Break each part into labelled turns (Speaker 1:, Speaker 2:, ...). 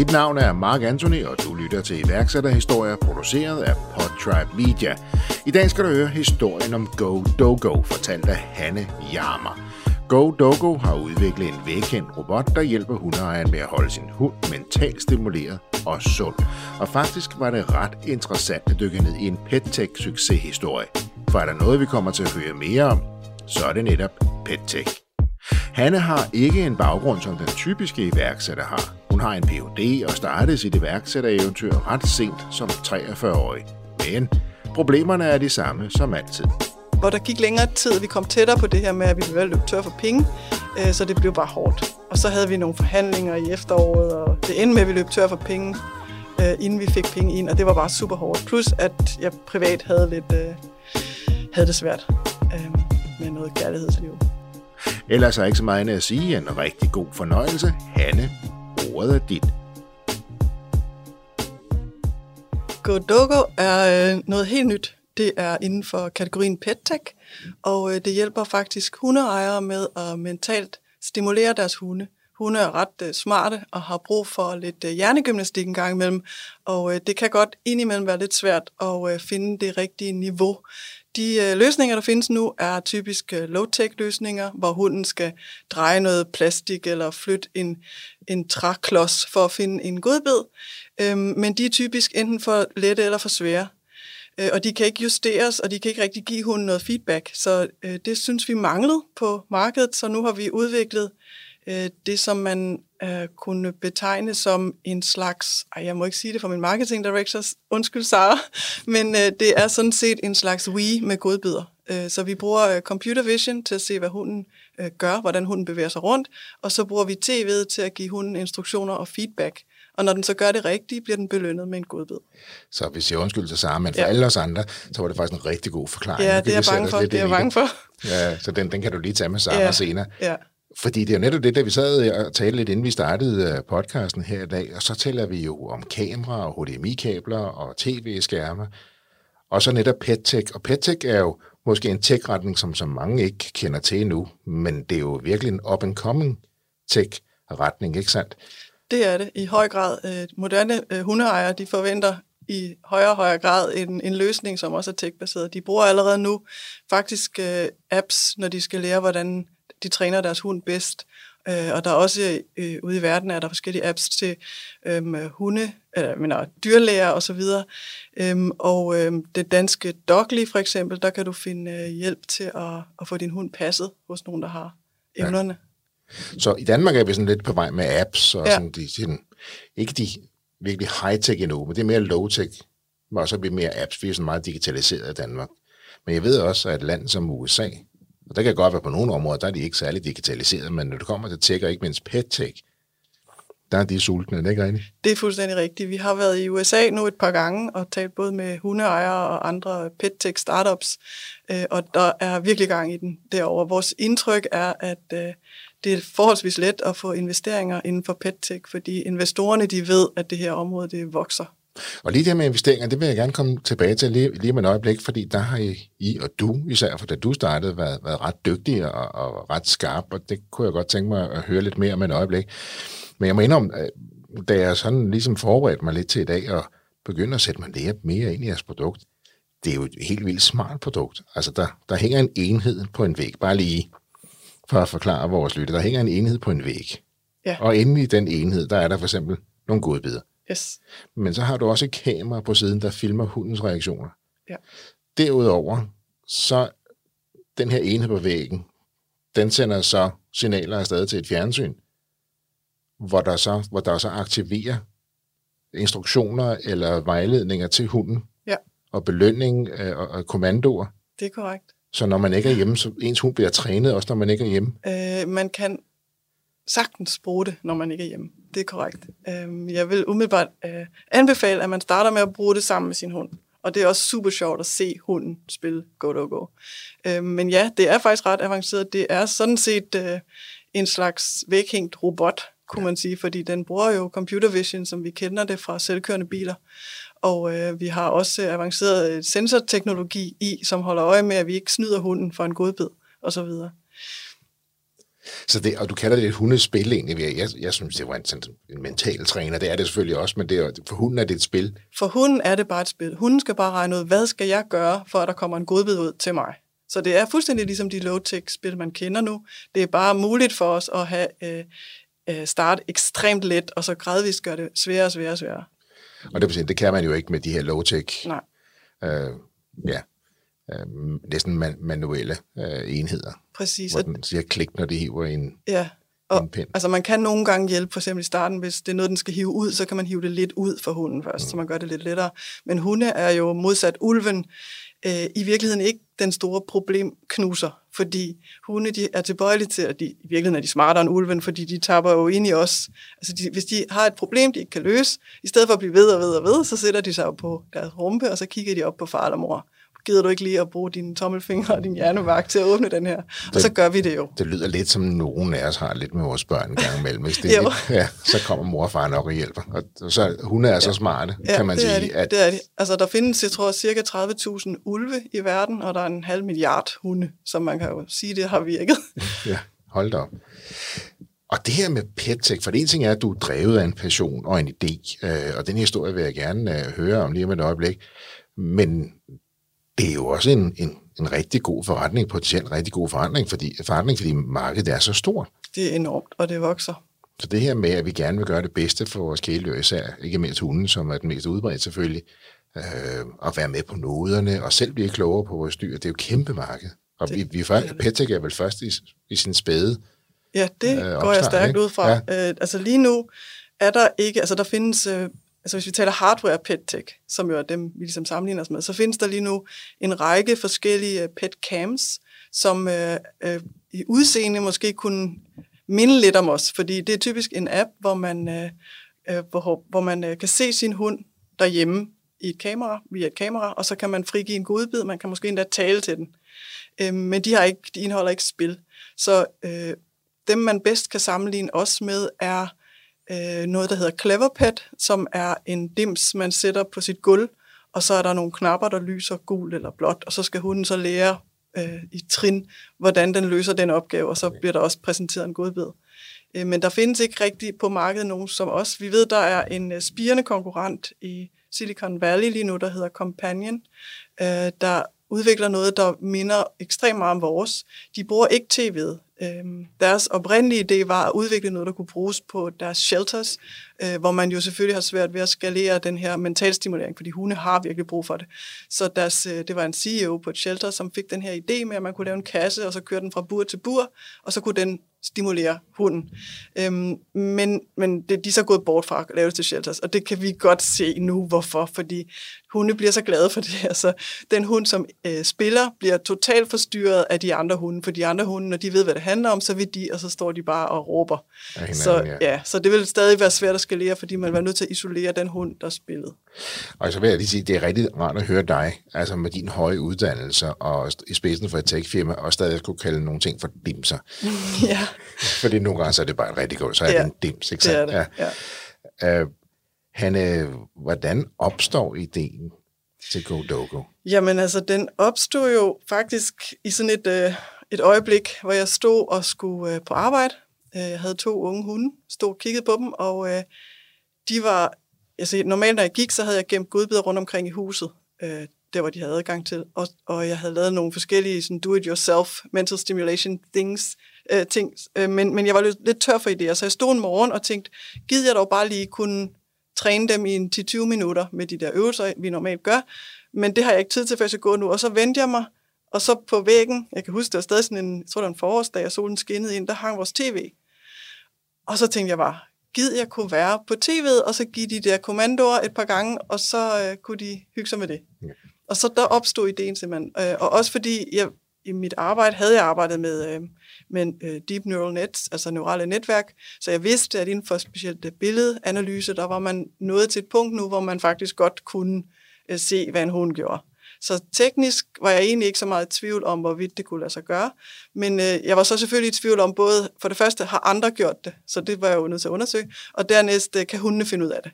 Speaker 1: Mit navn er Mark Anthony, og du lytter til iværksætterhistorier produceret af Podtribe Media. I dag skal du høre historien om Go Dogo, fortalt af Hanne Jarmer. Go Dogo har udviklet en velkendt robot, der hjælper hundeejeren med at holde sin hund mentalt stimuleret og sund. Og faktisk var det ret interessant at dykke ned i en PetTech succeshistorie. For er der noget, vi kommer til at høre mere om, så er det netop PetTech. Hanne har ikke en baggrund, som den typiske iværksætter har. Hun har en Ph.D. og startede sit iværksættereventyr ret sent som 43-årig. Men problemerne er de samme som altid.
Speaker 2: Hvor der gik længere tid, vi kom tættere på det her med, at vi ville løbe tør for penge, øh, så det blev bare hårdt. Og så havde vi nogle forhandlinger i efteråret, og det endte med, at vi løb tør for penge, øh, inden vi fik penge ind, og det var bare super hårdt. Plus at jeg privat havde lidt øh, havde det svært med noget kærlighedsliv.
Speaker 1: Ellers er ikke så meget at sige en rigtig god fornøjelse. Hanne, ordet er dit.
Speaker 2: Godogo er øh, noget helt nyt. Det er inden for kategorien PetTech, og øh, det hjælper faktisk hundeejere med at mentalt stimulere deres hunde. Hunde er ret øh, smarte og har brug for lidt øh, hjernegymnastik en gang imellem, og øh, det kan godt indimellem være lidt svært at øh, finde det rigtige niveau. De øh, løsninger, der findes nu, er typisk øh, low-tech løsninger, hvor hunden skal dreje noget plastik eller flytte en, en træklods for at finde en godbid. Øhm, men de er typisk enten for lette eller for svære. Øh, og de kan ikke justeres, og de kan ikke rigtig give hunden noget feedback. Så det synes vi manglede på markedet, så nu har vi udviklet øh, det, som man øh, kunne betegne som en slags, ej, jeg må ikke sige det for min marketing director, undskyld Sara, men øh, det er sådan set en slags Wii med godbidder. Øh, så vi bruger øh, computer vision til at se, hvad hunden øh, gør, hvordan hunden bevæger sig rundt, og så bruger vi TV'et til at give hunden instruktioner og feedback. Og når den så gør det rigtigt, bliver den belønnet med en godbid.
Speaker 1: Så vi siger undskyld til Sara, men for ja. alle os andre, så var det faktisk en rigtig god forklaring.
Speaker 2: Ja, det er jeg bange for. Det er jeg bange for.
Speaker 1: Ja, så den, den kan du lige tage med Sara
Speaker 2: ja.
Speaker 1: senere.
Speaker 2: Ja.
Speaker 1: Fordi det er jo netop det, da vi sad og talte lidt, inden vi startede øh, podcasten her i dag, og så taler vi jo om kamera og HDMI-kabler og tv-skærme, og så netop PetTech. Og PetTech er jo måske en tech-retning, som så mange ikke kender til endnu, men det er jo virkelig en up-and-coming tech-retning, ikke sandt?
Speaker 2: Det er det i høj grad. Øh, moderne øh, hundeejere de forventer i højere og højere grad en, en løsning, som også er tech-baseret. De bruger allerede nu faktisk øh, apps, når de skal lære, hvordan de træner deres hund bedst. Øh, og der er også øh, ude i verden er der forskellige apps til øh, hunde, eller mener, dyrlæger og så videre. Øhm, og øh, det danske Dogly for eksempel, der kan du finde øh, hjælp til at, at få din hund passet hos nogen, der har evnerne.
Speaker 1: Ja. Så i Danmark er vi sådan lidt på vej med apps, og ja. sådan, de, sådan, ikke de virkelig high-tech endnu, men det er mere low-tech, og så bliver mere apps. Vi er sådan meget digitaliseret i Danmark. Men jeg ved også, at et land som USA, og der kan godt være på nogle områder, der er de ikke særlig digitaliseret, men når det kommer til tech, og ikke mindst pet-tech, der er de sultne, det ikke rigtigt?
Speaker 2: Det er fuldstændig rigtigt. Vi har været i USA nu et par gange og talt både med hundeejere og andre pet-tech startups, øh, og der er virkelig gang i den derovre. Vores indtryk er, at øh, det er forholdsvis let at få investeringer inden for pet-tech, fordi investorerne de ved, at det her område det vokser.
Speaker 1: Og lige det med investeringer, det vil jeg gerne komme tilbage til lige, lige med et øjeblik, fordi der har I, I og du, især for da du startede, været, været ret dygtig og, og ret skarp, og det kunne jeg godt tænke mig at høre lidt mere om et øjeblik. Men jeg må indrømme, da jeg sådan ligesom forberedte mig lidt til i dag, og begynder at sætte mig mere, mere ind i jeres produkt, det er jo et helt vildt smart produkt. Altså, der, der hænger en enhed på en væg, bare lige for at forklare vores lytte. Der hænger en enhed på en væg.
Speaker 2: Ja.
Speaker 1: Og inde i den enhed, der er der for eksempel nogle godbidder.
Speaker 2: Yes.
Speaker 1: Men så har du også et kamera på siden, der filmer hundens reaktioner.
Speaker 2: Ja.
Speaker 1: Derudover, så den her enhed på væggen, den sender så signaler afsted til et fjernsyn, hvor der så, hvor der så aktiverer instruktioner eller vejledninger til hunden,
Speaker 2: Ja.
Speaker 1: og belønning øh, og, og kommandoer.
Speaker 2: Det er korrekt.
Speaker 1: Så når man ikke er hjemme, så ens hund bliver trænet, også når man ikke er hjemme.
Speaker 2: Øh, man kan sagtens bruge det, når man ikke er hjemme. Det er korrekt. Øh, jeg vil umiddelbart øh, anbefale, at man starter med at bruge det sammen med sin hund. Og det er også super sjovt at se hunden spille Go Do Go. Øh, men ja, det er faktisk ret avanceret. Det er sådan set øh, en slags væghængt robot, kunne man sige, fordi den bruger jo computer vision, som vi kender det fra selvkørende biler. Og øh, vi har også avanceret sensorteknologi i, som holder øje med, at vi ikke snyder hunden for en godbid, og så videre.
Speaker 1: Så det, og du kalder det et hundespil egentlig. Jeg, jeg, jeg synes, det var en, sådan, en mental træner. Det er det selvfølgelig også, men det er, for hunden er det et spil.
Speaker 2: For hunden er det bare et spil. Hunden skal bare regne ud, hvad skal jeg gøre, for at der kommer en godbid ud til mig. Så det er fuldstændig ligesom de low-tech-spil, man kender nu. Det er bare muligt for os at have øh, øh, start ekstremt let, og så gradvist gøre det sværere og sværere og sværere.
Speaker 1: Og det, det kan man jo ikke med de her low-tech,
Speaker 2: Nej.
Speaker 1: øh, ja, øh, næsten man, manuelle øh, enheder,
Speaker 2: Præcis.
Speaker 1: hvor den siger klik, når det hiver en,
Speaker 2: ja.
Speaker 1: en
Speaker 2: Og,
Speaker 1: pind.
Speaker 2: altså man kan nogle gange hjælpe, for eksempel i starten, hvis det er noget, den skal hive ud, så kan man hive det lidt ud for hunden først, mm. så man gør det lidt lettere. Men hunde er jo modsat ulven øh, i virkeligheden ikke den store problemknuser, fordi hunde de er tilbøjelige til, at de, i virkeligheden er de smartere end ulven, fordi de tapper jo ind i os. Altså de, hvis de har et problem, de ikke kan løse, i stedet for at blive ved og ved og ved, så sætter de sig jo på deres rumpe, og så kigger de op på far eller mor. Gider du ikke lige at bruge dine tommelfingre og din hjernevagt til at åbne den her? Og så gør vi det jo.
Speaker 1: Det lyder lidt som nogen af os har lidt med vores børn en gang imellem. Hvis det er
Speaker 2: Jo.
Speaker 1: ja, så kommer mor og far nok og hjælper. Og så hunde er så smarte,
Speaker 2: Ja,
Speaker 1: kan man
Speaker 2: det
Speaker 1: sige.
Speaker 2: er de.
Speaker 1: At,
Speaker 2: det er de. Altså, der findes, jeg tror, cirka 30.000 ulve i verden, og der er en halv milliard hunde, som man kan jo sige, det har virket.
Speaker 1: Ja, hold da op. Og det her med PetTech, for det ene ting er, at du er drevet af en passion og en idé, øh, og den historie vil jeg gerne øh, høre om lige om et øjeblik, men det er jo også en, en, en rigtig god forretning, potentielt rigtig god forretning, fordi, forretning, fordi markedet er så stort.
Speaker 2: Det er enormt, og det vokser.
Speaker 1: Så det her med, at vi gerne vil gøre det bedste for vores kæledyr, især ikke mindst hunden, som er den mest udbredt selvfølgelig, øh, og være med på noderne, og selv blive klogere på vores dyr, det er jo kæmpe marked. Og
Speaker 2: Det-
Speaker 1: vi, vi er PetTech er vel først i, i sin spæde.
Speaker 2: Ja, det
Speaker 1: Øh,
Speaker 2: øh, går jeg
Speaker 1: opstart,
Speaker 2: stærkt
Speaker 1: ikke?
Speaker 2: ud fra. Ja. Øh, altså lige nu er der ikke, altså der findes, øh, altså hvis vi taler hardware pet tech, som jo er dem, vi ligesom sammenligner os med, så findes der lige nu en række forskellige øh, pet cams, som øh, øh, i udseende måske kunne minde lidt om os, fordi det er typisk en app, hvor man, øh, øh, hvor, hvor man øh, kan se sin hund derhjemme i et kamera, via et kamera, og så kan man frigive en godbid, man kan måske endda tale til den. Øh, men de, har ikke, de indeholder ikke spil. Så øh, dem, man bedst kan sammenligne os med, er øh, noget, der hedder CleverPet, som er en dims, man sætter på sit gulv, og så er der nogle knapper, der lyser gul eller blåt, og så skal hunden så lære øh, i trin, hvordan den løser den opgave, og så bliver der også præsenteret en godbid. Øh, men der findes ikke rigtig på markedet nogen som os. Vi ved, der er en øh, spirende konkurrent i Silicon Valley lige nu, der hedder Companion, øh, der udvikler noget, der minder ekstremt meget om vores. De bruger ikke tv'et. Øhm, deres oprindelige idé var at udvikle noget, der kunne bruges på deres shelters, øh, hvor man jo selvfølgelig har svært ved at skalere den her mentalstimulering, fordi hunde har virkelig brug for det. Så deres, øh, det var en CEO på et shelter, som fik den her idé med, at man kunne lave en kasse, og så køre den fra bur til bur, og så kunne den stimulere hunden. Øhm, men men det, de er så gået bort fra at lave det til shelters, og det kan vi godt se nu, hvorfor, fordi hunde bliver så glade for det her. Så den hund, som øh, spiller, bliver totalt forstyrret af de andre hunde, for de andre hunde, når de ved, hvad det handler om, så vil de, og så står de bare og råber.
Speaker 1: Hinanden,
Speaker 2: så,
Speaker 1: ja.
Speaker 2: ja, så det vil stadig være svært at skalere, fordi man var nødt til at isolere den hund, der spillede.
Speaker 1: Og så vil jeg lige sige, det er rigtig rart at høre dig, altså med din høje uddannelse og i spidsen for et tech-firma, og stadig kunne kalde nogle ting for dimser.
Speaker 2: ja,
Speaker 1: Fordi nogle gange så er det bare rigtig godt, så er
Speaker 2: Ja,
Speaker 1: det en dims, ikke
Speaker 2: det er
Speaker 1: sandt?
Speaker 2: det. Ja.
Speaker 1: Ja. Øh, Hanne, hvordan opstår ideen til GoDogo?
Speaker 2: Jamen altså, den opstod jo faktisk i sådan et, øh, et øjeblik, hvor jeg stod og skulle øh, på arbejde. Øh, jeg havde to unge hunde, stod og kiggede på dem, og øh, de var... Altså, normalt når jeg gik, så havde jeg gemt godbidder rundt omkring i huset, øh, der hvor de havde adgang til. Og, og jeg havde lavet nogle forskellige sådan, do-it-yourself mental stimulation things, øh, ting. Øh, men, men jeg var lidt, lidt tør for idéer, så jeg stod en morgen og tænkte, gider jeg dog bare lige kunne træne dem i en 10-20 minutter med de der øvelser, vi normalt gør. Men det har jeg ikke tid til, før jeg skal gå nu. Og så vendte jeg mig, og så på væggen, jeg kan huske, det var stadig sådan en, jeg tror det var en forårsdag, og solen skinnede ind, der hang vores tv. Og så tænkte jeg bare, gid jeg kunne være på tv'et, og så give de der kommandoer et par gange, og så øh, kunne de hygge sig med det.
Speaker 1: Ja.
Speaker 2: Og så der opstod ideen simpelthen. Øh, og også fordi jeg, i mit arbejde havde jeg arbejdet med, øh, med øh, deep neural nets, altså neurale netværk, så jeg vidste, at inden for specielt øh, billedanalyse, der var man nået til et punkt nu, hvor man faktisk godt kunne øh, se, hvad en hund gjorde. Så teknisk var jeg egentlig ikke så meget i tvivl om, hvorvidt det kunne lade sig gøre. Men øh, jeg var så selvfølgelig i tvivl om både, for det første, har andre gjort det? Så det var jeg jo nødt til at undersøge. Og dernæst, øh, kan hundene finde ud af det?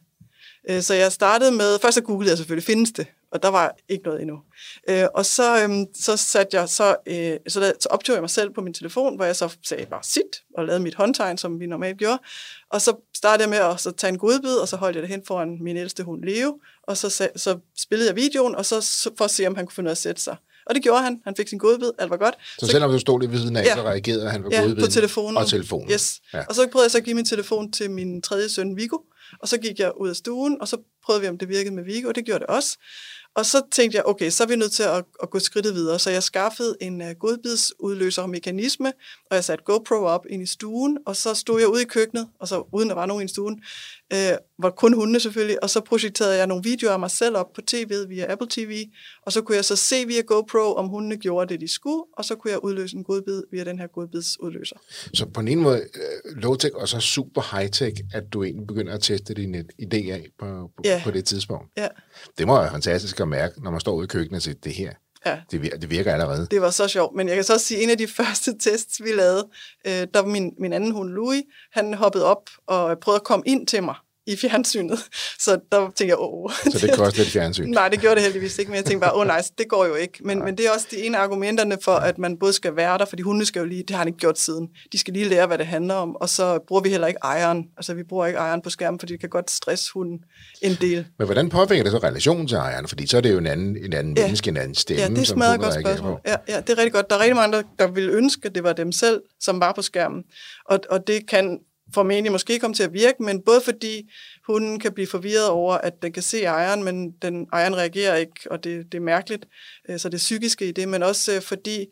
Speaker 2: Øh, så jeg startede med, først så googlede jeg selvfølgelig, findes det? Og der var ikke noget endnu. Øh, og så, øhm, så satte jeg, så, øh, så, der, så optog jeg mig selv på min telefon, hvor jeg så sagde bare sit, og lavede mit håndtegn, som vi normalt gjorde. Og så startede jeg med at så tage en godbid, og så holdt jeg det hen foran min ældste hund Leo, og så, så spillede jeg videoen, og så så for at se, om han kunne finde af at sætte sig. Og det gjorde han. Han fik sin godbid, alt var godt.
Speaker 1: Så, så selvom du stod lige ved siden af,
Speaker 2: Ja.
Speaker 1: så reagerede han på
Speaker 2: Ja,
Speaker 1: godbiden
Speaker 2: på telefonen.
Speaker 1: og telefonen.
Speaker 2: Yes.
Speaker 1: Ja.
Speaker 2: Og så prøvede jeg så at give min telefon til min tredje søn, Viggo. Og så gik jeg ud af stuen, og så prøvede vi, om det virkede med Viggo, og det gjorde det også. Og så tænkte jeg, okay, så er vi nødt til at, at gå skridtet videre. Så jeg skaffede en uh, godbidsudløser mekanisme, og jeg satte GoPro op ind i stuen, og så stod jeg ude i køkkenet, og så uden der var nogen i stuen, øh, var kun hundene selvfølgelig, og så projekterede jeg nogle videoer af mig selv op på tv'et via Apple TV, og så kunne jeg så se via GoPro, om hundene gjorde det, de skulle, og så kunne jeg udløse en godbid via den her godbidsudløser.
Speaker 1: Så på en måde øh, low-tech og så super high-tech, at du egentlig begynder at teste dine idéer af på, på,
Speaker 2: Ja.
Speaker 1: på det tidspunkt.
Speaker 2: Ja,
Speaker 1: Det må være fantastisk at mærke, når man står ude i køkkenet og siger, det her,
Speaker 2: ja.
Speaker 1: det virker, det virker allerede.
Speaker 2: Det var så sjovt, men jeg kan så også sige, at en af de første tests, vi lavede, øh, der var min, min anden hund, Louis, han hoppede op og prøvede at komme ind til mig i fjernsynet. Så der tænkte jeg, åh.
Speaker 1: Så det koster lidt fjernsyn.
Speaker 2: Nej, det gjorde det heldigvis ikke, men jeg tænkte bare, åh nej, det går jo ikke. Men, men det er også de ene af argumenterne for, at man både skal være der, fordi hunde skal jo lige, det har han ikke gjort siden. De skal lige lære, hvad det handler om, og så bruger vi heller ikke ejeren. Altså, vi bruger ikke ejeren på skærmen, fordi det kan godt stresse hunden en del.
Speaker 1: Men hvordan påvirker det så relationen til ejeren? Fordi så er det jo en anden, en anden
Speaker 2: Ja.
Speaker 1: menneske, en anden stemme,
Speaker 2: Ja, det er et smadret godt spørgsmål. Ja, ja, det er rigtig godt. Der er rigtig mange, der, der ville ønske, at det var dem selv, som var på skærmen. Og, og det kan formentlig måske komme til at virke, men både fordi hunden kan blive forvirret over, at den kan se ejeren, men den ejeren reagerer ikke, og det, det er mærkeligt, øh, så det psykiske i det, men også øh, fordi,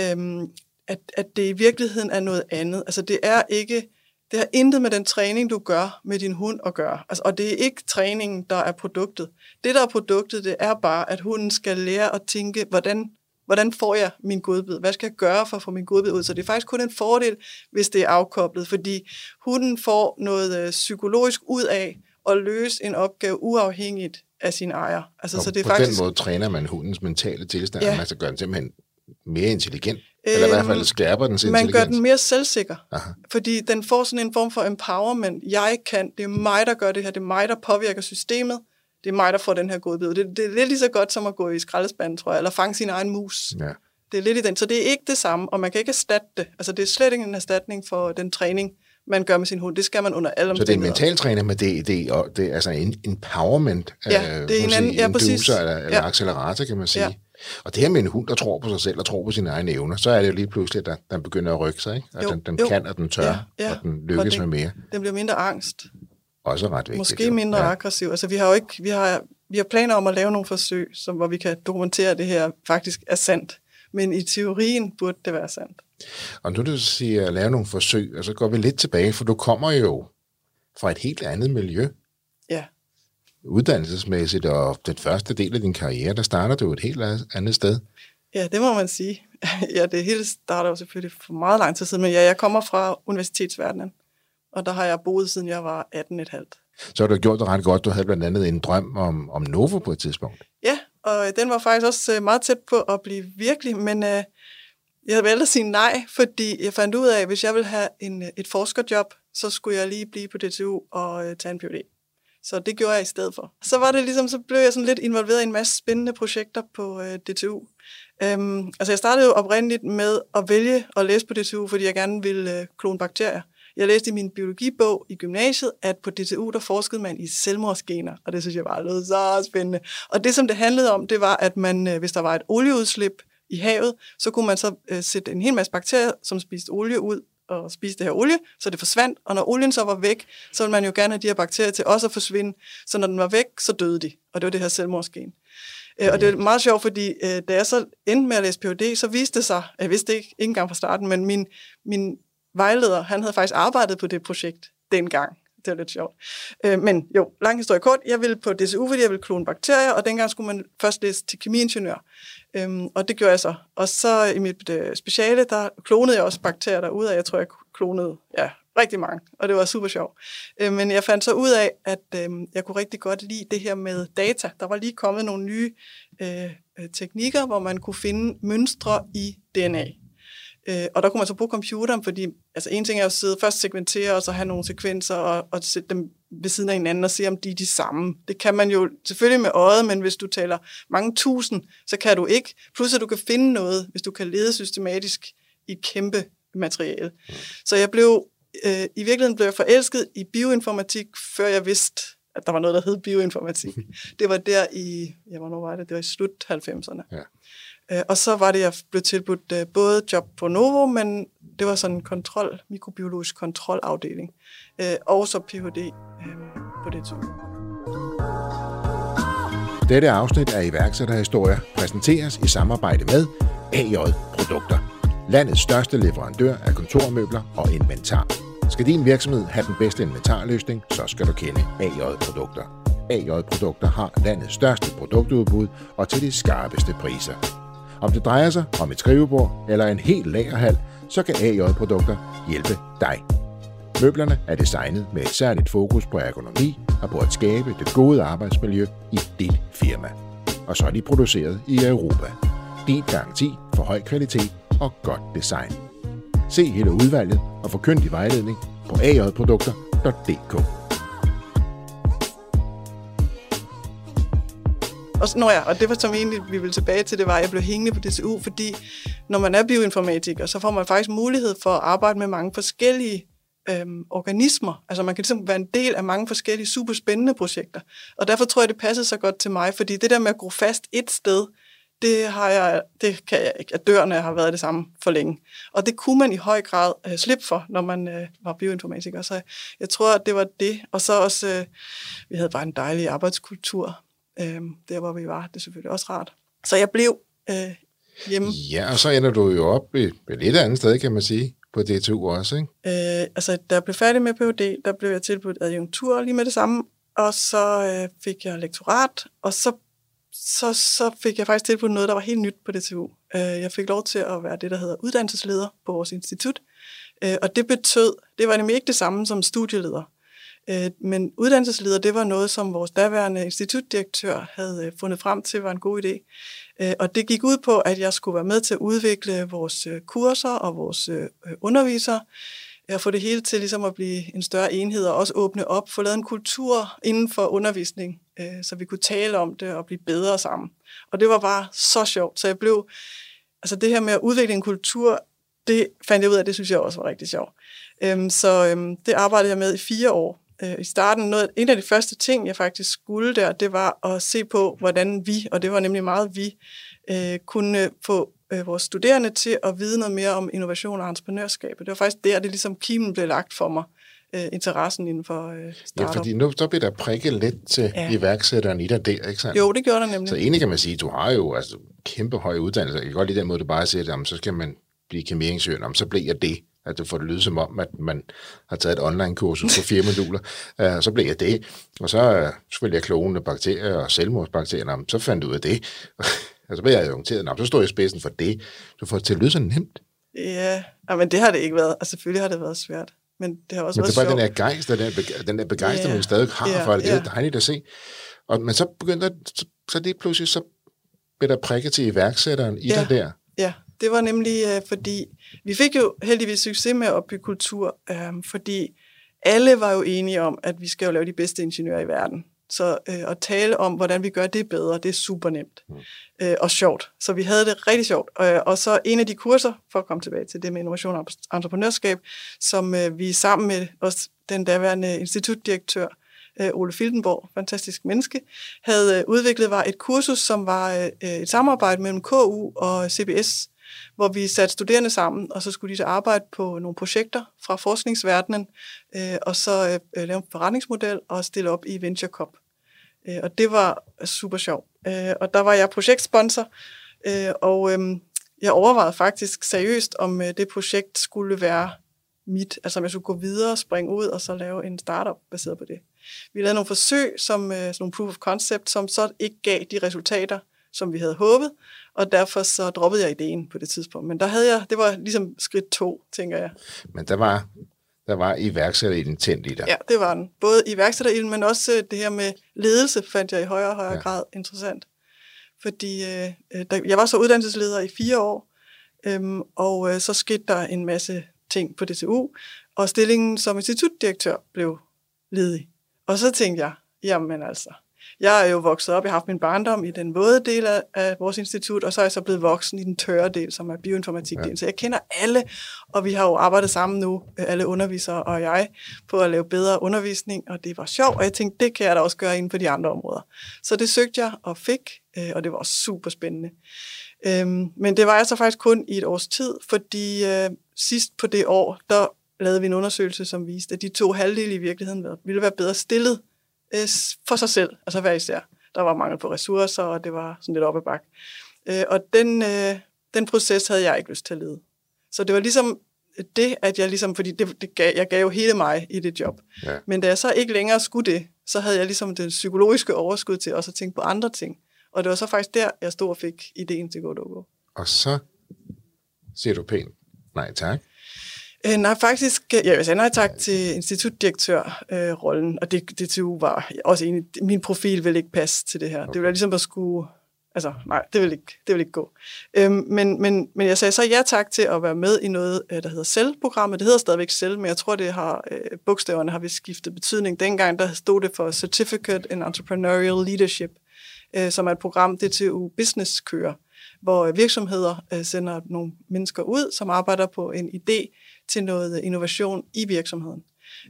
Speaker 2: øhm, at, at det i virkeligheden er noget andet. Altså det er ikke, det har intet med den træning, du gør med din hund at gøre. Altså, og det er ikke træningen, der er produktet. Det, der er produktet, det er bare, at hunden skal lære at tænke, hvordan, hvordan får jeg min godbid? Hvad skal jeg gøre for at få min godbid ud? Så det er faktisk kun en fordel, hvis det er afkoblet, fordi hunden får noget øh, psykologisk ud af at løse en opgave uafhængigt af sin ejer. Altså,
Speaker 1: Og
Speaker 2: så det er
Speaker 1: på
Speaker 2: faktisk,
Speaker 1: den måde træner man hundens mentale tilstand,
Speaker 2: Ja.
Speaker 1: man skal gøre den simpelthen mere intelligent. Eller i hvert fald skærper dens
Speaker 2: Øhm, Man
Speaker 1: intelligens.
Speaker 2: gør den mere selvsikker,
Speaker 1: Aha.
Speaker 2: fordi den får sådan en form for empowerment. Jeg kan, det er mig, der gør det her, det er mig, der påvirker systemet, det er mig, der får den her godbid. Det, det er lidt lige så godt som at gå i skraldespanden, tror jeg, eller fange sin egen mus.
Speaker 1: Ja.
Speaker 2: Det er lidt i den. Så det er ikke det samme, og man kan ikke erstatte det. Altså, det er slet ikke en erstatning for den træning, man gør med sin hund. Det skal man under alle
Speaker 1: Så det er en
Speaker 2: omstændigheder.
Speaker 1: mental træner, men det, er, det er altså en empowerment.
Speaker 2: Ja,
Speaker 1: øh,
Speaker 2: det er
Speaker 1: man
Speaker 2: en anden- ja, præcis.
Speaker 1: eller, eller
Speaker 2: Ja.
Speaker 1: accelerator, kan man sige.
Speaker 2: Ja.
Speaker 1: Og det her med en hund, der tror på sig selv og tror på sine egne evner, så er det jo lige pludselig, at den begynder at rykke sig. Ikke? At
Speaker 2: Jo,
Speaker 1: den, den
Speaker 2: jo.
Speaker 1: kan, og den tør,
Speaker 2: Ja, ja.
Speaker 1: og den lykkes
Speaker 2: Og
Speaker 1: med mere.
Speaker 2: Den bliver mindre angst.
Speaker 1: Også ret vigtigt.
Speaker 2: Måske
Speaker 1: jo.
Speaker 2: mindre ja. aggressiv. Altså, vi har jo ikke, vi har, vi har planer om at lave nogle forsøg, som, hvor vi kan dokumentere, at det her faktisk er sandt. Men i teorien burde det være sandt.
Speaker 1: Og nu du siger at lave nogle forsøg, og så går vi lidt tilbage, for du kommer jo fra et helt andet miljø,
Speaker 2: Ja,
Speaker 1: uddannelsesmæssigt, og den første del af din karriere, der starter du et helt andet sted.
Speaker 2: Ja, det må man sige. ja, det hele starter jo selvfølgelig for meget lang tid siden, men ja, jeg kommer fra universitetsverdenen, og der har jeg boet, siden jeg var 18,5.
Speaker 1: Så har du gjort det ret godt. Du havde blandt andet en drøm om, om Novo på et tidspunkt.
Speaker 2: Ja, og den var faktisk også øh, meget tæt på at blive virkelig, men øh, jeg valgte at sige nej, fordi jeg fandt ud af, at hvis jeg ville have en, øh, et forskerjob, så skulle jeg lige blive på DTU og øh, tage en PhD. Så det gjorde jeg i stedet for. Så var det ligesom, så blev jeg sådan lidt involveret i en masse spændende projekter på øh, DTU. Øhm, altså jeg startede jo oprindeligt med at vælge at læse på DTU, fordi jeg gerne ville øh, klone bakterier. Jeg læste i min biologibog i gymnasiet, at på DTU, der forskede man i selvmordsgener, og det synes jeg bare lød så spændende. Og det, som det handlede om, det var, at man, øh, hvis der var et olieudslip i havet, så kunne man så øh, sætte en hel masse bakterier, som spiste olie ud og spise det her olie, så det forsvandt, og når olien så var væk, så ville man jo gerne have de her bakterier til også at forsvinde, så når den var væk, så døde de, og det var det her selvmordsgen. Øh, og det er meget sjovt, fordi øh, da jeg så endte med at læse Ph.D., så viste det sig, jeg vidste det ikke, ikke engang fra starten, men min, min vejleder, han havde faktisk arbejdet på det projekt dengang. Det er lidt sjovt. Øh, men jo, lang historie kort. Jeg ville på DCU, fordi jeg ville klone bakterier, og dengang skulle man først læse til kemiingeniør. Øhm, og det gjorde jeg så. Og så i mit øh, speciale, der klonede jeg også bakterier derude, og jeg tror, jeg klonede ja, rigtig mange, og det var super sjovt. Øh, men jeg fandt så ud af, at øh, jeg kunne rigtig godt lide det her med data. Der var lige kommet nogle nye øh, øh teknikker, hvor man kunne finde mønstre i DNA. Øh, og der kunne man så bruge computeren, fordi altså en ting er at sidde først segmentere, og så have nogle sekvenser, og, og sætte dem ved siden af hinanden og se, om de er de samme. Det kan man jo selvfølgelig med øjet, men hvis du taler mange tusind, så kan du ikke. Plus at du kan finde noget, hvis du kan lede systematisk i et kæmpe materiale. Mm. Så jeg blev, øh, i virkeligheden blev jeg forelsket i bioinformatik, før jeg vidste, at der var noget, der hed bioinformatik. det var der i, ja, hvornår var det? Det var i slut 90'erne. Ja. Øh, og så var det, jeg blev tilbudt øh, både job på Novo, men det var sådan en kontrol, mikrobiologisk kontrolafdeling, øh, og så Ph.D. Øh, på det tidspunkt.
Speaker 1: Dette afsnit af iværksætterhistorier præsenteres i samarbejde med AJ Produkter. Landets største leverandør af kontormøbler og inventar. Skal din virksomhed have den bedste inventarløsning, så skal du kende AJ Produkter. AJ Produkter har landets største produktudbud og til de skarpeste priser. Om det drejer sig om et skrivebord eller en helt lagerhal, så kan AJ-produkter hjælpe dig. Møblerne er designet med et særligt fokus på ergonomi og på at skabe det gode arbejdsmiljø i dit firma. Og så er de produceret i Europa. Din garanti for høj kvalitet og godt design. Se hele udvalget og få kyndig vejledning på ajprodukter.dk.
Speaker 2: Og, nå ja, og det var som egentlig, vi ville tilbage til, det var, at jeg blev hængende på DTU, fordi når man er bioinformatiker, så får man faktisk mulighed for at arbejde med mange forskellige øhm, organismer. Altså man kan ligesom være en del af mange forskellige super spændende projekter. Og derfor tror jeg, det passede så godt til mig, fordi det der med at gro fast et sted, det, har jeg, det kan jeg ikke. At dørene har været det samme for længe. Og det kunne man i høj grad øh, slippe for, når man øh, var bioinformatiker. Så jeg tror, at det var det. Og så også, øh, vi havde bare en dejlig arbejdskultur øh, der hvor vi var. Det er selvfølgelig også rart. Så jeg blev øh, hjemme.
Speaker 1: Ja, og så ender du jo op i et lidt andet sted, kan man sige, på DTU også, ikke?
Speaker 2: Øh, altså, da jeg blev færdig med Ph.D., der blev jeg tilbudt adjunktur lige med det samme, og så øh, fik jeg lektorat, og så, så, så fik jeg faktisk tilbudt noget, der var helt nyt på DTU. Øh, jeg fik lov til at være det, der hedder uddannelsesleder på vores institut, øh, og det betød, det var nemlig ikke det samme som studieleder. Øh, men uddannelsesleder, det var noget, som vores daværende institutdirektør havde øh, fundet frem til var en god idé. Øh, og det gik ud på, at jeg skulle være med til at udvikle vores øh, kurser og vores undervisere, at få det hele til ligesom at blive en større enhed, og også åbne op, få lavet en kultur inden for undervisning, så vi kunne tale om det og blive bedre sammen. Og det var bare så sjovt, så jeg blev, altså det her med at udvikle en kultur, det fandt jeg ud af, det synes jeg også var rigtig sjovt. Øhm, så øhm, det arbejdede jeg med i fire år, øh, i starten, noget, en af de første ting, jeg faktisk skulle der, det var at se på, hvordan vi, og det var nemlig meget vi, øh, kunne få øh, vores studerende til at vide noget mere om innovation og entreprenørskab. Det var faktisk der, det ligesom kimen blev lagt for mig øh, interessen inden for øh, startup.
Speaker 1: Ja, fordi nu så bliver der prikket lidt til ja. iværksætteren i dig der, ikke sandt?
Speaker 2: Jo, det gjorde der nemlig.
Speaker 1: Så egentlig kan man sige, at du har jo altså, kæmpe høje uddannelse. Jeg kan godt lide den måde, du bare siger, at så skal man blive kemiingeniør, så bliver jeg det at det får det lyde som om, at man har taget et online-kursus på fire moduler. Uh, så blev jeg det. Og så uh, selvfølgelig jeg klonende bakterier og selvmordsbakterier. Så fandt du ud af det. Altså, hvad jeg orienteret? Nå, så står jeg i spidsen for det. Du får det til at lyde så nemt.
Speaker 2: Ja, men det har det ikke været. Altså, selvfølgelig har det været svært. Men det har også
Speaker 1: Men det er bare
Speaker 2: sjovt.
Speaker 1: den her gejst, og den, beg- den der begejstring,
Speaker 2: Ja,
Speaker 1: man stadig har
Speaker 2: ja,
Speaker 1: for det. Det er
Speaker 2: ja.
Speaker 1: dejligt at se. Og, men så begyndte der, så, så lige pludselig, så blev der prikket til iværksætteren i
Speaker 2: Ja.
Speaker 1: dig der.
Speaker 2: Ja, det var nemlig øh, fordi, vi fik jo heldigvis succes med at opbygge kultur, øh, fordi alle var jo enige om, at vi skal jo lave de bedste ingeniører i verden. Så øh, at tale om, hvordan vi gør det bedre, det er super nemt mm. øh, og sjovt. Så vi havde det rigtig sjovt. Øh, og så en af de kurser, for at komme tilbage til det med innovation og entreprenørskab, som øh, vi sammen med også den daværende institutdirektør, øh, Ole Fildenborg, fantastisk menneske, havde øh, udviklet, var et kursus, som var øh, et samarbejde mellem KU og CBS, hvor vi satte studerende sammen, og så skulle de så arbejde på nogle projekter fra forskningsverdenen, øh, og så øh, lave en forretningsmodel og stille op i Venture Cup. Øh, og det var super sjovt. Øh, og der var jeg projektsponsor, øh, og øh, jeg overvejede faktisk seriøst, om øh, det projekt skulle være mit, altså om jeg skulle gå videre, springe ud og så lave en startup baseret på det. Vi lavede nogle forsøg, som øh, sådan nogle proof of concept, som så ikke gav de resultater, som vi havde håbet, og derfor så droppede jeg ideen på det tidspunkt. Men der havde jeg, det var ligesom skridt to, tænker jeg.
Speaker 1: Men der var, der var iværksætter tændt i dig.
Speaker 2: Ja, det var den. Både iværksætterilden, men også øh, det her med ledelse, fandt jeg i højere og højere
Speaker 1: Ja.
Speaker 2: ja. grad interessant. Fordi øh, øh, der, jeg var så uddannelsesleder i fire år, øhm, og øh, så skete der en masse ting på DTU, og stillingen som institutdirektør blev ledig. Og så tænkte jeg, jamen altså, jeg er jo vokset op, jeg har haft min barndom i den våde del af, af vores institut, og så er jeg så blevet voksen i den tørre del, som er bioinformatikdelen. Ja. Så jeg kender alle, og vi har jo arbejdet sammen nu, øh, alle undervisere og jeg, på at lave bedre undervisning, og det var sjovt, og jeg tænkte, det kan jeg da også gøre inden for de andre områder. Så det søgte jeg og fik, øh, og det var super spændende. Øhm, men det var altså faktisk kun i et års tid, fordi øh, sidst på det år, der lavede vi en undersøgelse, som viste, at de to halvdele i virkeligheden ville være bedre stillet øh, for sig selv, altså hver især. Der var mangel på ressourcer, og det var sådan lidt op ad bakke. Øh, og den, øh, den proces havde jeg ikke lyst til at lede. Så det var ligesom det, at jeg ligesom, fordi det, det gav, jeg gav jo hele mig i det job.
Speaker 1: Ja.
Speaker 2: Men da jeg så ikke længere skulle det, så havde jeg ligesom den psykologiske overskud til også at tænke på andre ting. Og det var så faktisk der, jeg stod og fik ideen til GoDogo.
Speaker 1: Og så siger du pænt, nej tak.
Speaker 2: Øh, nej, faktisk, øh, jeg sige nej tak til institutdirektørrollen, øh, rollen, og det, DTU var også enig, min profil ville ikke passe til det her. Det ville ligesom at skulle, altså nej, det vil ikke, det vil ikke gå. Øhm, men, men, men jeg sagde så ja tak til at være med i noget, øh, der hedder CEL-programmet. Det hedder stadigvæk CEL, men jeg tror, det har, øh, bogstaverne har vist skiftet betydning. Dengang der stod det for Certificate in Entrepreneurial Leadership, øh, som er et program, DTU Business kører, hvor øh, virksomheder øh, sender nogle mennesker ud, som arbejder på en idé til noget innovation i virksomheden.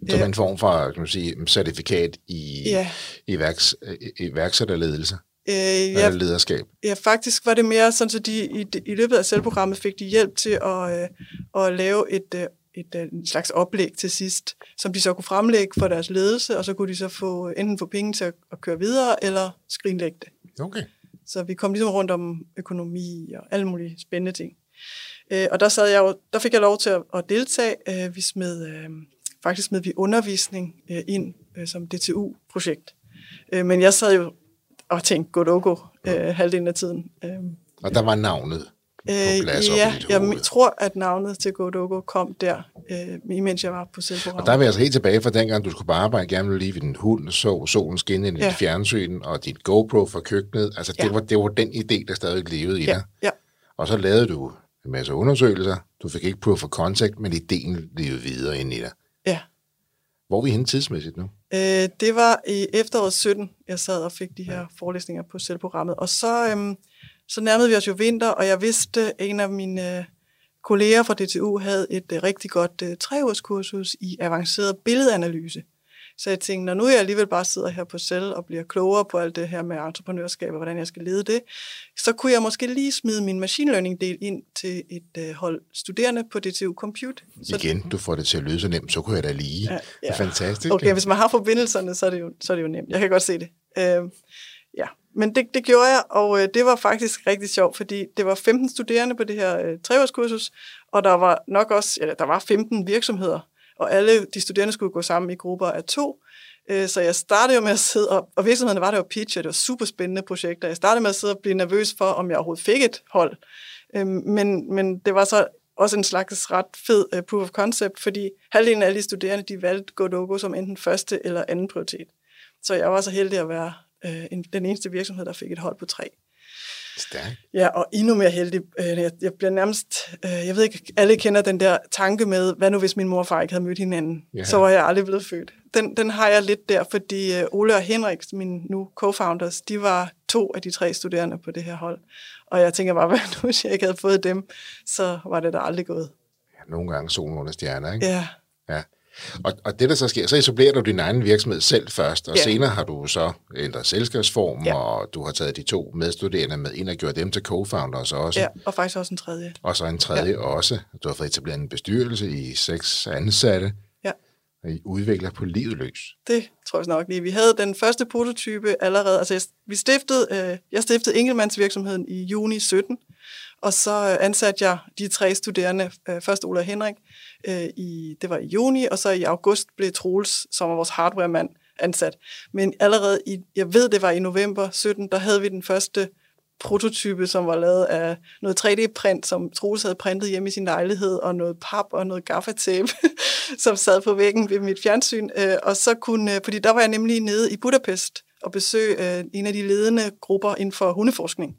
Speaker 1: Som en form for kan man sige, certifikat i,
Speaker 2: Ja.
Speaker 1: i, værks, i iværksætterledelse,
Speaker 2: Øh,
Speaker 1: ja.
Speaker 2: ja,
Speaker 1: lederskab.
Speaker 2: ja, faktisk var det mere sådan, så de i, i løbet af selvprogrammet fik de hjælp til at, øh, at lave et, øh, et, øh, en slags oplæg til sidst, som de så kunne fremlægge for deres ledelse, og så kunne de så få enten få penge til at, at køre videre, eller skrinlægge det.
Speaker 1: Okay.
Speaker 2: Så vi kom ligesom rundt om økonomi og alle mulige spændende ting. Øh, og der, sad jeg jo, der fik jeg lov til at, at deltage. Øh, vi smed, øh, faktisk smed vi undervisning øh, ind øh, som DTU-projekt. Øh, men jeg sad jo og tænkte, Godogo, øh, halvdelen af tiden. Øh,
Speaker 1: Og der var navnet plads op
Speaker 2: ja, jeg tror, at navnet til Godogo kom der, øh, imens jeg var på selvprogrammet.
Speaker 1: Og der er vi altså helt tilbage fra dengang, du skulle på arbejde, gerne lige ved din hund, så solen skinne ind i
Speaker 2: Ja.
Speaker 1: dit fjernsyn, og dit GoPro fra køkkenet. Altså, det,
Speaker 2: Ja.
Speaker 1: var, det var den idé, der stadig levede i
Speaker 2: ja,
Speaker 1: dig.
Speaker 2: ja,
Speaker 1: Og så lavede du en masse undersøgelser. Du fik ikke proof of concept, men ideen levede videre ind i dig.
Speaker 2: ja.
Speaker 1: Hvor er vi henne tidsmæssigt nu?
Speaker 2: Øh, det var i efteråret 17, jeg sad og fik de her forelæsninger på selvprogrammet. Og så, øhm, så nærmede vi os jo vinter, og jeg vidste, at en af mine øh, kolleger fra DTU havde et øh, rigtig godt øh, treårskursus i avanceret billedanalyse. Så jeg tænkte, når nu jeg alligevel bare sidder her på selv og bliver klogere på alt det her med entreprenørskab og hvordan jeg skal lede det, så kunne jeg måske lige smide min machine learning del ind til et øh, hold studerende på DTU Compute. Så
Speaker 1: Igen, du får det til at lyde så nemt, så kunne jeg da lige. Ja,
Speaker 2: Ja,
Speaker 1: Det er fantastisk.
Speaker 2: Okay, hvis man har forbindelserne, så er det jo, så er det jo nemt. Jeg kan godt se det. Øh, ja, men det, det gjorde jeg, og øh, det var faktisk rigtig sjovt, fordi det var 15 studerende på det her øh, treårskursus, og der var nok også, eller der var 15 virksomheder, og alle de studerende skulle gå sammen i grupper af to, øh, så jeg startede jo med at sidde op, og virksomheden var det jo pitch, og det var super spændende projekter. Jeg startede med at sidde og blive nervøs for, om jeg overhovedet fik et hold. Øhm, men, men det var så også en slags ret fed øh, proof of concept, fordi halvdelen af alle de studerende, de valgte GoDogo som enten første eller anden prioritet. Så jeg var så heldig at være øh, den eneste virksomhed, der fik et hold på tre.
Speaker 1: Stærk.
Speaker 2: Ja, og endnu mere heldig. Øh, jeg, bliver nærmest, øh, jeg ved ikke, alle kender den der tanke med, hvad nu hvis min mor og far ikke havde mødt hinanden? Ja. Så var jeg aldrig blevet født. Den, den har jeg lidt der, fordi øh, Ole og Henrik, mine nu co-founders, de var to af de tre studerende på det her hold. Og jeg tænker bare, hvad nu hvis jeg ikke havde fået dem, så var det da aldrig gået.
Speaker 1: Ja, nogle gange solen under stjerner, ikke?
Speaker 2: Ja.
Speaker 1: Ja. Og, og det, der så sker, så etablerer du din egen virksomhed selv først, og ja. senere har du så ændret selskabsform, ja. og du har taget de to medstuderende med ind og gjort dem til co-founders også.
Speaker 2: Ja, og faktisk også en tredje.
Speaker 1: Og så en tredje ja. også. Du har fået etableret en bestyrelse i seks ansatte.
Speaker 2: Ja.
Speaker 1: Og I udvikler på livet løs.
Speaker 2: Det tror jeg nok lige. Vi havde den første prototype allerede, altså vi stiftede, øh, jeg stiftede enkeltmandsvirksomheden i juni 17, og så øh, ansatte jeg de tre studerende, øh, først Ola og Henrik, øh, i, det var i juni, og så i august blev Troels, som var vores hardwaremand, ansat. Men allerede i, jeg ved, det var i november 17, der havde vi den første prototype, som var lavet af noget 3D-print, som Troels havde printet hjemme i sin lejlighed, og noget pap og noget gaffatape, som sad på væggen ved mit fjernsyn. Og så kunne, fordi der var jeg nemlig nede i Budapest og besøge en af de ledende grupper inden for hundeforskning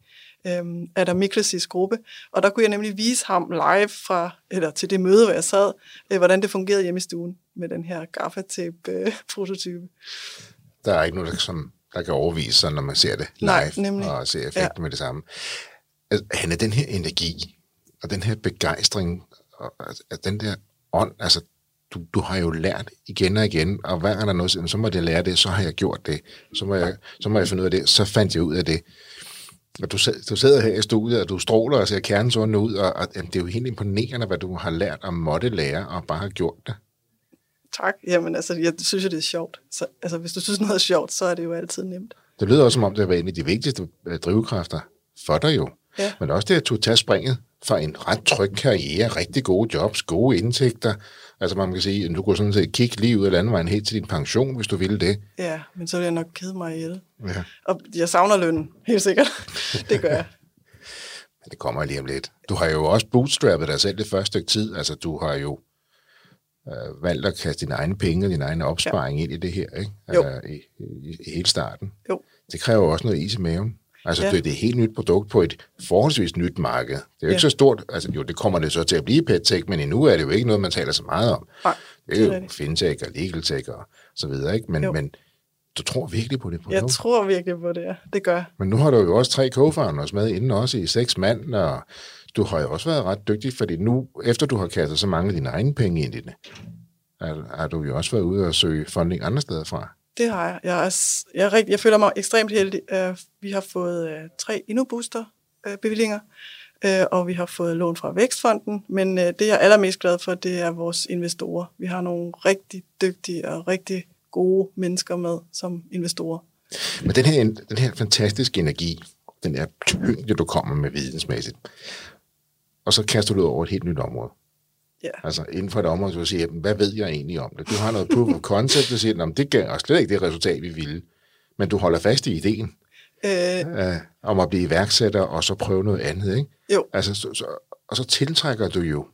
Speaker 2: øhm, Adam Mikkelsis gruppe, og der kunne jeg nemlig vise ham live fra, eller til det møde, hvor jeg sad, øh, hvordan det fungerede hjemme i stuen med den her gaffatape-prototype. Øh,
Speaker 1: der er ikke noget, der, som, der kan overvise sig, når man ser det live Nej, nemlig. og ser effekten ja. med det samme. Altså, Hanne, den her energi og den her begejstring og altså, den der ånd, altså du, du har jo lært igen og igen, og hver gang der er noget, så må jeg lære det, så har jeg gjort det, så må jeg, så må jeg finde ud af det, så fandt jeg ud af det. Og du, du sidder her i studiet, og du stråler og ser kernesundene ud, og, og jamen, det er jo helt imponerende, hvad du har lært og måtte lære, og bare har gjort det.
Speaker 2: Tak. Jamen altså, jeg synes jo, det er sjovt. Så, altså, hvis du synes noget er sjovt, så er det jo altid nemt.
Speaker 1: Det lyder også, som om det var en af de vigtigste øh, drivkræfter for dig jo. Ja. Men også det, at du tager springet fra en ret tryg karriere, rigtig gode jobs, gode indtægter, Altså man kan sige, at du kunne sådan set kigge lige ud af landvejen helt til din pension, hvis du ville det.
Speaker 2: Ja, men så ville jeg nok kede mig ihjel. Ja. Og jeg savner lønnen, helt sikkert. det gør jeg.
Speaker 1: men det kommer lige om lidt. Du har jo også bootstrappet dig selv det første stykke tid. Altså du har jo øh, valgt at kaste dine egne penge og din egen opsparing ja. ind i det her, ikke? Jo. Uh, i, i, i hele starten.
Speaker 2: Jo.
Speaker 1: Det kræver også noget is i maven. Altså, ja. det, det er et helt nyt produkt på et forholdsvis nyt marked. Det er jo ikke ja. så stort. Altså, jo, det kommer det så til at blive PetTech, men endnu er det jo ikke noget, man taler så meget om.
Speaker 2: Nej,
Speaker 1: det er jo det. fintech og legaltech og så videre, ikke? Men, men du tror virkelig på det produkt?
Speaker 2: Jeg tror virkelig på det, ja. Det gør
Speaker 1: Men nu har du jo også tre co-founders med inden også i seks mand, og du har jo også været ret dygtig, fordi nu, efter du har kastet så mange af dine egne penge ind i det, har, har du jo også været ude og søge funding andre steder fra.
Speaker 2: Det har jeg. Jeg, er, jeg, er rigtig, jeg føler mig ekstremt heldig. Øh, vi har fået øh, tre InnoBooster-bevillinger, øh, og vi har fået lån fra Vækstfonden, men det jeg er allermest glad for, det er vores investorer. Vi har nogle rigtig dygtige og rigtig gode mennesker med som investorer.
Speaker 1: Men den her, den her fantastiske energi, den er tyngde, du kommer med vidensmæssigt, og så kaster du ud over et helt nyt område.
Speaker 2: Ja.
Speaker 1: Altså inden for et område, så siger, hvad ved jeg egentlig om det? Du har noget proof of concept, der siger, det gav slet ikke det resultat, vi ville. Men du holder fast i ideen øh. Øh, om at blive iværksætter, og så prøve noget andet, ikke?
Speaker 2: Jo.
Speaker 1: Altså, så, så, og så tiltrækker du jo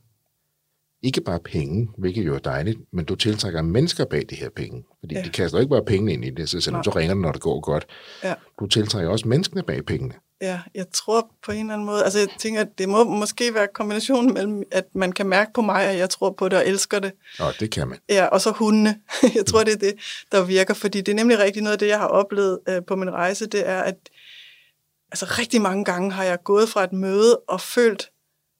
Speaker 1: ikke bare penge, hvilket jo er dejligt, men du tiltrækker mennesker bag de her penge. Fordi ja. de kaster ikke bare pengene ind i det, så, så ringer det, når det går godt.
Speaker 2: Ja.
Speaker 1: Du tiltrækker også menneskene bag pengene.
Speaker 2: Ja, jeg tror på en eller anden måde, altså jeg tænker, at det må måske være kombinationen mellem, at man kan mærke på mig, at jeg tror på det og elsker det.
Speaker 1: Ja, det kan man.
Speaker 2: Ja, og så hundene. jeg tror, det er det, der virker, fordi det er nemlig rigtig noget af det, jeg har oplevet øh, på min rejse, det er, at altså rigtig mange gange har jeg gået fra et møde og følt,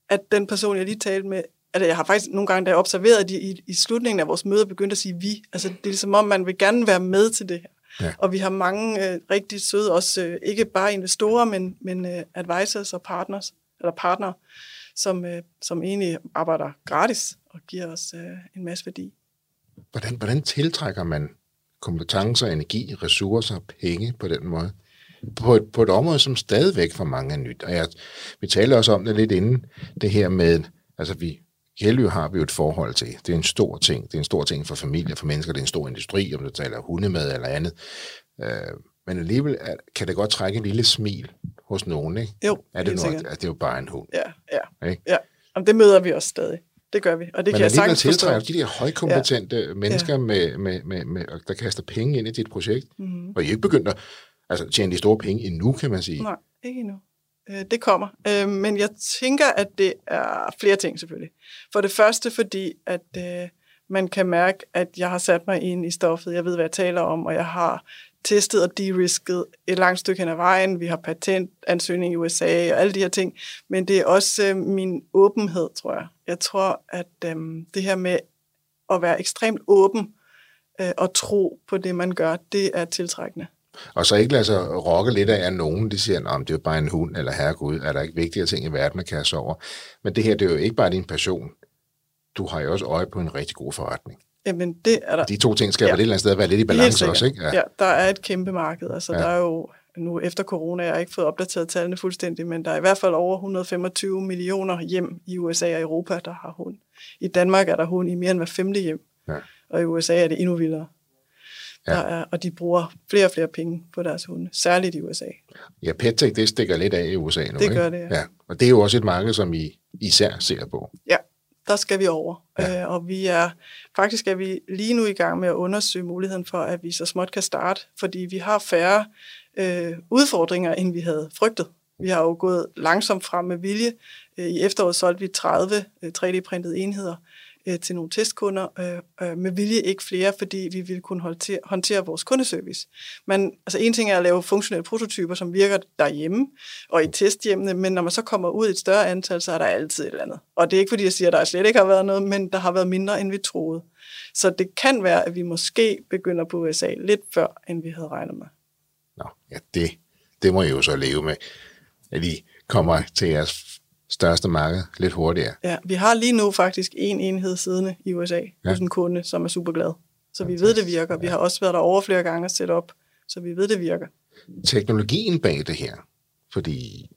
Speaker 2: at den person, jeg lige talte med, altså jeg har faktisk nogle gange, da jeg observerede de i, i slutningen af vores møde, begyndt at sige vi. Altså det er ligesom om, man vil gerne være med til det her. Ja. Og vi har mange øh, rigtig søde, også øh, ikke bare investorer, men, men øh, advisors og partners, eller partner, som, øh, som egentlig arbejder gratis og giver os øh, en masse værdi.
Speaker 1: Hvordan, hvordan tiltrækker man kompetencer, energi, ressourcer og penge på den måde? På et, på et område, som stadigvæk for mange er nyt. Og jeg, vi taler også om det lidt inden, det her med, altså vi Kæledyr har vi jo et forhold til. Det er en stor ting. Det er en stor ting for familier, for mennesker. Det er en stor industri, om du taler hundemad eller andet. Øh, men alligevel er, kan det godt trække en lille smil hos nogen, ikke?
Speaker 2: Jo,
Speaker 1: er det, noget, at det er jo bare en hund.
Speaker 2: Ja, ja.
Speaker 1: Ikke?
Speaker 2: ja. Jamen, det møder vi også stadig. Det gør vi, og det
Speaker 1: Men
Speaker 2: kan jeg sagtens forstå.
Speaker 1: de der højkompetente ja. mennesker, med, med, med, med, der kaster penge ind i dit projekt. Mm. Og I ikke begyndt at altså, tjene de store penge endnu, kan man sige.
Speaker 2: Nej, ikke endnu. Øh, det kommer. Øh, Men jeg tænker, at det er flere ting selvfølgelig. For det første, fordi at øh, man kan mærke, at jeg har sat mig ind i stoffet. Jeg ved, hvad jeg taler om, og jeg har testet og de-risket et langt stykke hen ad vejen. Vi har patentansøgning i USA og alle de her ting. Men det er også øh, min åbenhed, tror jeg. Jeg tror, at øh, det her med at være ekstremt åben øh, og tro på det, man gør, det er tiltrækkende.
Speaker 1: Og så ikke lade sig rokke lidt af, at nogen de siger, at det er jo bare en hund, eller herregud, er der ikke vigtigere ting i verden at kaste over. Men det her, det er jo ikke bare din passion. Du har jo også øje på en rigtig god forretning.
Speaker 2: Jamen, det er der.
Speaker 1: De to ting skal ja. Et eller andet sted være lidt i balance også, ikke?
Speaker 2: Ja. ja, der er et kæmpe marked. Altså,
Speaker 1: ja.
Speaker 2: der er jo nu efter corona, jeg har ikke fået opdateret tallene fuldstændig, men der er i hvert fald over 125 millioner hjem i USA og Europa, der har hund. I Danmark er der hund i mere end hver femte hjem,
Speaker 1: Ja.
Speaker 2: og i USA er det endnu vildere.
Speaker 1: Ja.
Speaker 2: Der er, og de bruger flere og flere penge på deres hunde, særligt i USA.
Speaker 1: Ja, PetTech, det stikker lidt af i USA nu,
Speaker 2: Det
Speaker 1: ikke?
Speaker 2: gør det, ja.
Speaker 1: ja. Og det er jo også et marked, som I især ser på.
Speaker 2: Ja, der skal vi over.
Speaker 1: Ja.
Speaker 2: Øh, og vi er, faktisk er vi lige nu i gang med at undersøge muligheden for, at vi så småt kan starte, fordi vi har færre øh, udfordringer, end vi havde frygtet. Vi har jo gået langsomt frem med vilje. Øh, I efteråret solgte vi 30 øh, 3D-printede enheder øh, til nogle testkunder. Øh, øh, med vilje ikke flere, fordi vi ville kunne håndtere, håndtere vores kundeservice. Men altså en ting er at lave funktionelle prototyper, som virker derhjemme og i testhjemmene, men når man så kommer ud i et større antal, så er der altid et eller andet. Og det er ikke fordi, jeg siger, at der slet ikke har været noget, men der har været mindre, end vi troede. Så det kan være, at vi måske begynder på USA lidt før, end vi havde regnet med.
Speaker 1: Nå, ja, det, det må I jo så leve med, at I kommer til jeres største marked lidt hurtigere.
Speaker 2: Ja, vi har lige nu faktisk en enhed siddende i USA
Speaker 1: Ja.
Speaker 2: hos en kunde, som er super glad. Så vi ved, det virker. Vi har også været der over flere gange og sætte op, så vi ved, det virker.
Speaker 1: Teknologien bag det her, fordi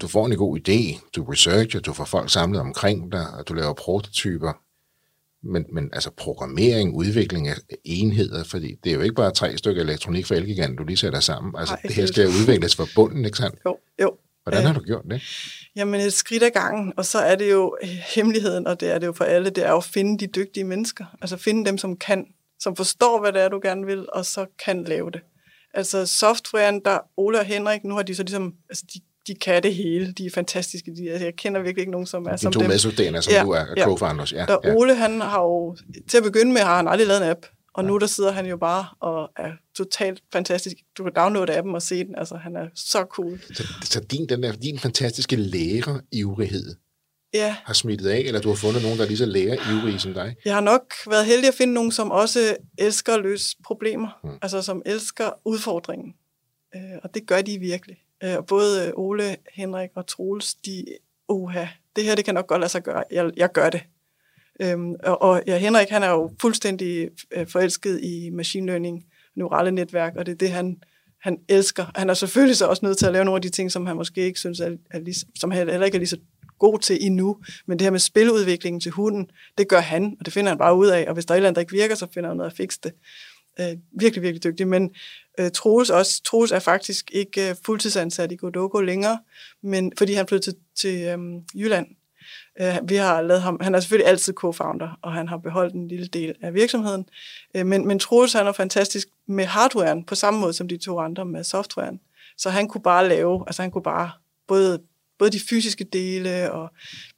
Speaker 1: du får en god idé, du researcher, du får folk samlet omkring dig, og du laver prototyper, men, men altså programmering, udvikling af enheder, fordi det er jo ikke bare tre stykker elektronik for Elgiganten, du lige sætter sammen. Altså,
Speaker 2: Nej,
Speaker 1: det her skal jo udvikles fra bunden, ikke sandt?
Speaker 2: Jo, jo.
Speaker 1: Hvordan
Speaker 2: Ja.
Speaker 1: har du gjort det?
Speaker 2: Jamen et skridt ad gangen, og så er det jo øh, hemmeligheden, og det er det jo for alle, det er jo at finde de dygtige mennesker. Altså finde dem, som kan, som forstår, hvad det er, du gerne vil, og så kan lave det. Altså softwaren, der Ole og Henrik, nu har de så ligesom, altså de, de kan det hele, de er fantastiske. De, altså, jeg kender virkelig ikke nogen, som er
Speaker 1: De
Speaker 2: som
Speaker 1: to
Speaker 2: dem.
Speaker 1: medstuderende, som
Speaker 2: Ja,
Speaker 1: du er
Speaker 2: ja.
Speaker 1: co-founders. Ja,
Speaker 2: Der
Speaker 1: ja.
Speaker 2: Ole, han har jo, til at begynde med, har han aldrig lavet en app, og nu der sidder han jo bare og er totalt fantastisk. Du kan downloade appen og se den, altså han er så cool.
Speaker 1: Så, så din, den der, din fantastiske lærerivrighed
Speaker 2: Ja,
Speaker 1: har smittet af, eller du har fundet nogen, der er lige så lærerivrige som dig?
Speaker 2: Jeg har nok været heldig at finde nogen, som også elsker at løse problemer,
Speaker 1: Mm.
Speaker 2: altså som elsker udfordringen. Øh, og det gør de virkelig. Øh, og både Ole, Henrik og Troels, de, uha, det her det kan nok godt lade sig gøre. Jeg, jeg gør det. Øhm, og og ja, Henrik, han er jo fuldstændig øh, forelsket i machine learning, neurale netværk, og det er det, han, han elsker. Han er selvfølgelig så også nødt til at lave nogle af de ting, som han måske ikke synes, er, er lige, som han heller ikke er lige så god til endnu. Men det her med spiludviklingen til hunden, det gør han, og det finder han bare ud af. Og hvis der er et eller andet, der ikke virker, så finder han noget at fikse det. Øh, virkelig, virkelig dygtig. Men øh, Troels, også, Troels er faktisk ikke øh, fuldtidsansat i Godoko længere, men, fordi han flyttede til, til øh, Jylland. Øh, vi har lavet ham, han er selvfølgelig altid co-founder, og han har beholdt en lille del af virksomheden. Øh, men, men Troels han er fantastisk med hardwaren, på samme måde som de to andre med softwaren. Så han kunne bare lave, altså han kunne bare både både de fysiske dele og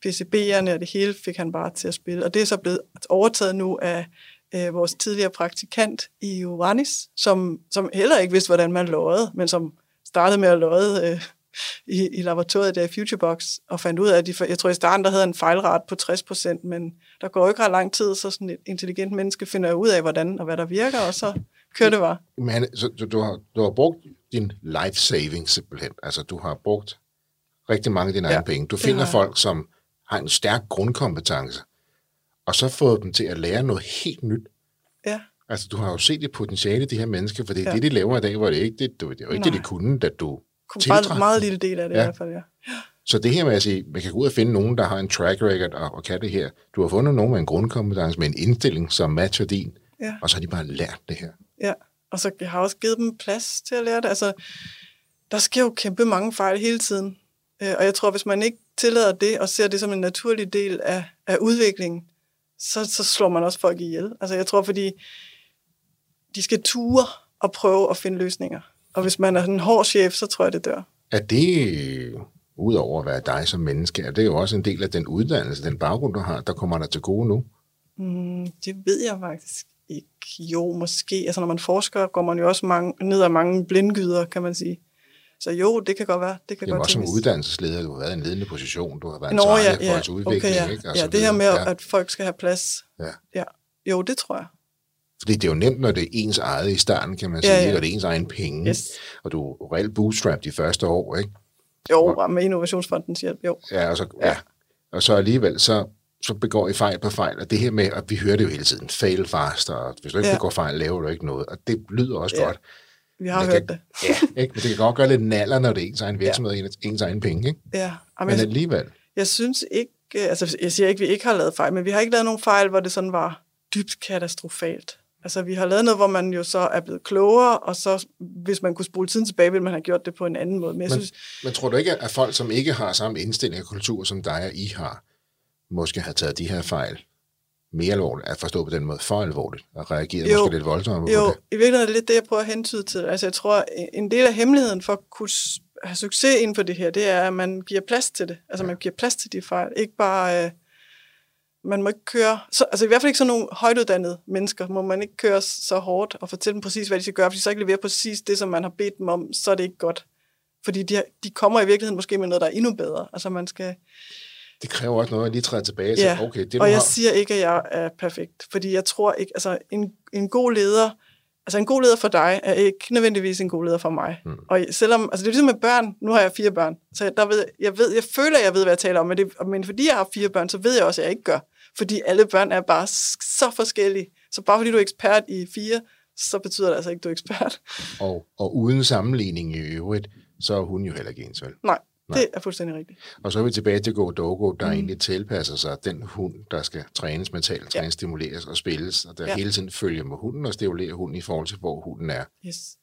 Speaker 2: PCB'erne og det hele fik han bare til at spille. Og det er så blevet overtaget nu af øh, vores tidligere praktikant i Ioannis, som, som heller ikke vidste, hvordan man løjede, men som startede med at løje øh, i, i laboratoriet der i Futurebox, og fandt ud af, at de, jeg tror i starten, der havde en fejlret på 60% men der går jo ikke ret lang tid, så sådan et intelligent menneske finder ud af, hvordan og hvad der virker, og så kører det bare.
Speaker 1: Men så, du, du, har, du har brugt din life saving simpelthen. Altså, du har brugt rigtig mange af dine ja, egne penge. Du finder folk, som har en stærk grundkompetence, og så fået dem til at lære noget helt nyt.
Speaker 2: Ja.
Speaker 1: Altså, du har jo set det potentiale de her mennesker, for det, ja.
Speaker 2: Ja.
Speaker 1: det, de laver i dag, var det ikke det, det, det var ikke det, de
Speaker 2: Nej.
Speaker 1: kunne, da du
Speaker 2: Kun
Speaker 1: tiltrædte
Speaker 2: Meget, meget lille del af det
Speaker 1: Ja.
Speaker 2: ja. i hvert fald, ja.
Speaker 1: Så det her med at sige, man kan gå ud og finde nogen, der har en track record og, og kan det her. Du har fundet nogen med en grundkompetence, med en indstilling, som matcher din,
Speaker 2: Ja.
Speaker 1: og så har de bare lært det her.
Speaker 2: Ja, og så jeg har også givet dem plads til at lære det. Altså, der sker jo kæmpe mange fejl hele tiden. Øh, Og jeg tror, hvis man ikke tillader det og ser det som en naturlig del af, af udviklingen, så, så slår man også folk ihjel. Altså jeg tror, fordi de skal ture og prøve at finde løsninger. Og hvis man er en hård chef, så tror jeg, det dør.
Speaker 1: Er det, udover at være dig som menneske, er det jo også en del af den uddannelse, den baggrund, du har, der kommer dig til gode nu?
Speaker 2: Mm, det ved jeg faktisk ikke. Jo, måske. Altså når man forsker, går man jo også mange, ned ad mange blindgyder, kan man sige. Så jo, det kan godt være. Det kan
Speaker 1: er
Speaker 2: godt
Speaker 1: også som
Speaker 2: tænkes.
Speaker 1: uddannelsesleder, du har været i en ledende position, du har været
Speaker 2: Nå,
Speaker 1: ansvarlig
Speaker 2: ja,
Speaker 1: for
Speaker 2: ja.
Speaker 1: folks udvikling.
Speaker 2: Okay, ja.
Speaker 1: ikke? Og
Speaker 2: ja,
Speaker 1: så
Speaker 2: det her med,
Speaker 1: videre.
Speaker 2: at folk skal have plads.
Speaker 1: Ja.
Speaker 2: ja. Jo, det tror jeg.
Speaker 1: Fordi det er jo nemt, når det er ens eget i starten, kan man
Speaker 2: Ja,
Speaker 1: sige,
Speaker 2: ja.
Speaker 1: ikke? og det er ens egen penge.
Speaker 2: Yes.
Speaker 1: Og du er reelt bootstrap de første år, ikke?
Speaker 2: Jo, med Innovationsfondens hjælp, jo.
Speaker 1: Ja, og så, ja.
Speaker 2: Ja.
Speaker 1: ja. Og så alligevel, så, så begår I fejl på fejl. Og det her med, at vi hører det jo hele tiden, fail fast, og hvis du ikke ja.
Speaker 2: Ja.
Speaker 1: begår fejl, laver du ikke noget. Og det lyder også
Speaker 2: Ja.
Speaker 1: godt.
Speaker 2: Vi har hørt
Speaker 1: kan,
Speaker 2: det.
Speaker 1: Ja, ikke? Men det kan godt gøre lidt naller, når det er ens egen virksomhed, ja. ens, egen penge, ikke?
Speaker 2: Ja, Jamen,
Speaker 1: Men alligevel,
Speaker 2: jeg synes ikke, øh, altså jeg siger ikke, at vi ikke har lavet fejl, men vi har ikke lavet nogen fejl, hvor det sådan var dybt katastrofalt. Altså vi har lavet noget, hvor man jo så er blevet klogere, og så hvis man kunne spole tiden tilbage, ville man have gjort det på en anden måde. Men jeg
Speaker 1: men,
Speaker 2: synes,
Speaker 1: men tror du ikke, at folk, som ikke har samme indstilling og kultur, som dig og I har, måske har taget de her fejl mere alvorligt, at forstå på den måde for alvorligt, og reageret
Speaker 2: Jo.
Speaker 1: måske lidt voldsomt på
Speaker 2: Jo,
Speaker 1: det?
Speaker 2: i virkeligheden er det lidt det, jeg prøver at hentyde til. Altså jeg tror, en del af hemmeligheden for at kunne have succes inden for det her, det er, at man giver plads til det. Altså man giver plads til de fejl. Ikke bare, øh, man må ikke køre, så, altså i hvert fald ikke sådan nogle højtuddannede mennesker, må man ikke køre så hårdt og fortælle dem præcis, hvad de skal gøre, fordi de så ikke leverer præcis det, som man har bedt dem om, så er det ikke godt. Fordi de, de kommer i virkeligheden måske med noget, der er endnu bedre. Altså man skal,
Speaker 1: Det kræver også noget at lige træde tilbage til,
Speaker 2: Ja,
Speaker 1: okay, det
Speaker 2: og jeg
Speaker 1: har,
Speaker 2: siger ikke, at jeg er perfekt, fordi jeg tror ikke, altså en, en god leder, altså en god leder for dig er ikke nødvendigvis en god leder for mig. Mm. Og selvom, altså det er ligesom med børn, nu har jeg fire børn, så der ved, jeg, ved, jeg føler, at jeg ved, hvad jeg taler om, men, det, men fordi jeg har fire børn, så ved jeg også, at jeg ikke gør. Fordi alle børn er bare så forskellige. Så bare fordi du er ekspert i fire, så betyder det altså ikke, at du er ekspert.
Speaker 1: og, og uden sammenligning i øvrigt, så er hun jo heller ikke ens, vel?
Speaker 2: Nej, det er fuldstændig rigtigt.
Speaker 1: Og så er vi tilbage til Go Dogo, der mm. egentlig tilpasser sig den hund, der skal trænes mentalt, trænes, stimuleres og spilles, og der ja. Hele tiden følger med hunden og stimulerer hunden i forhold til, hvor hunden er.
Speaker 2: Yes.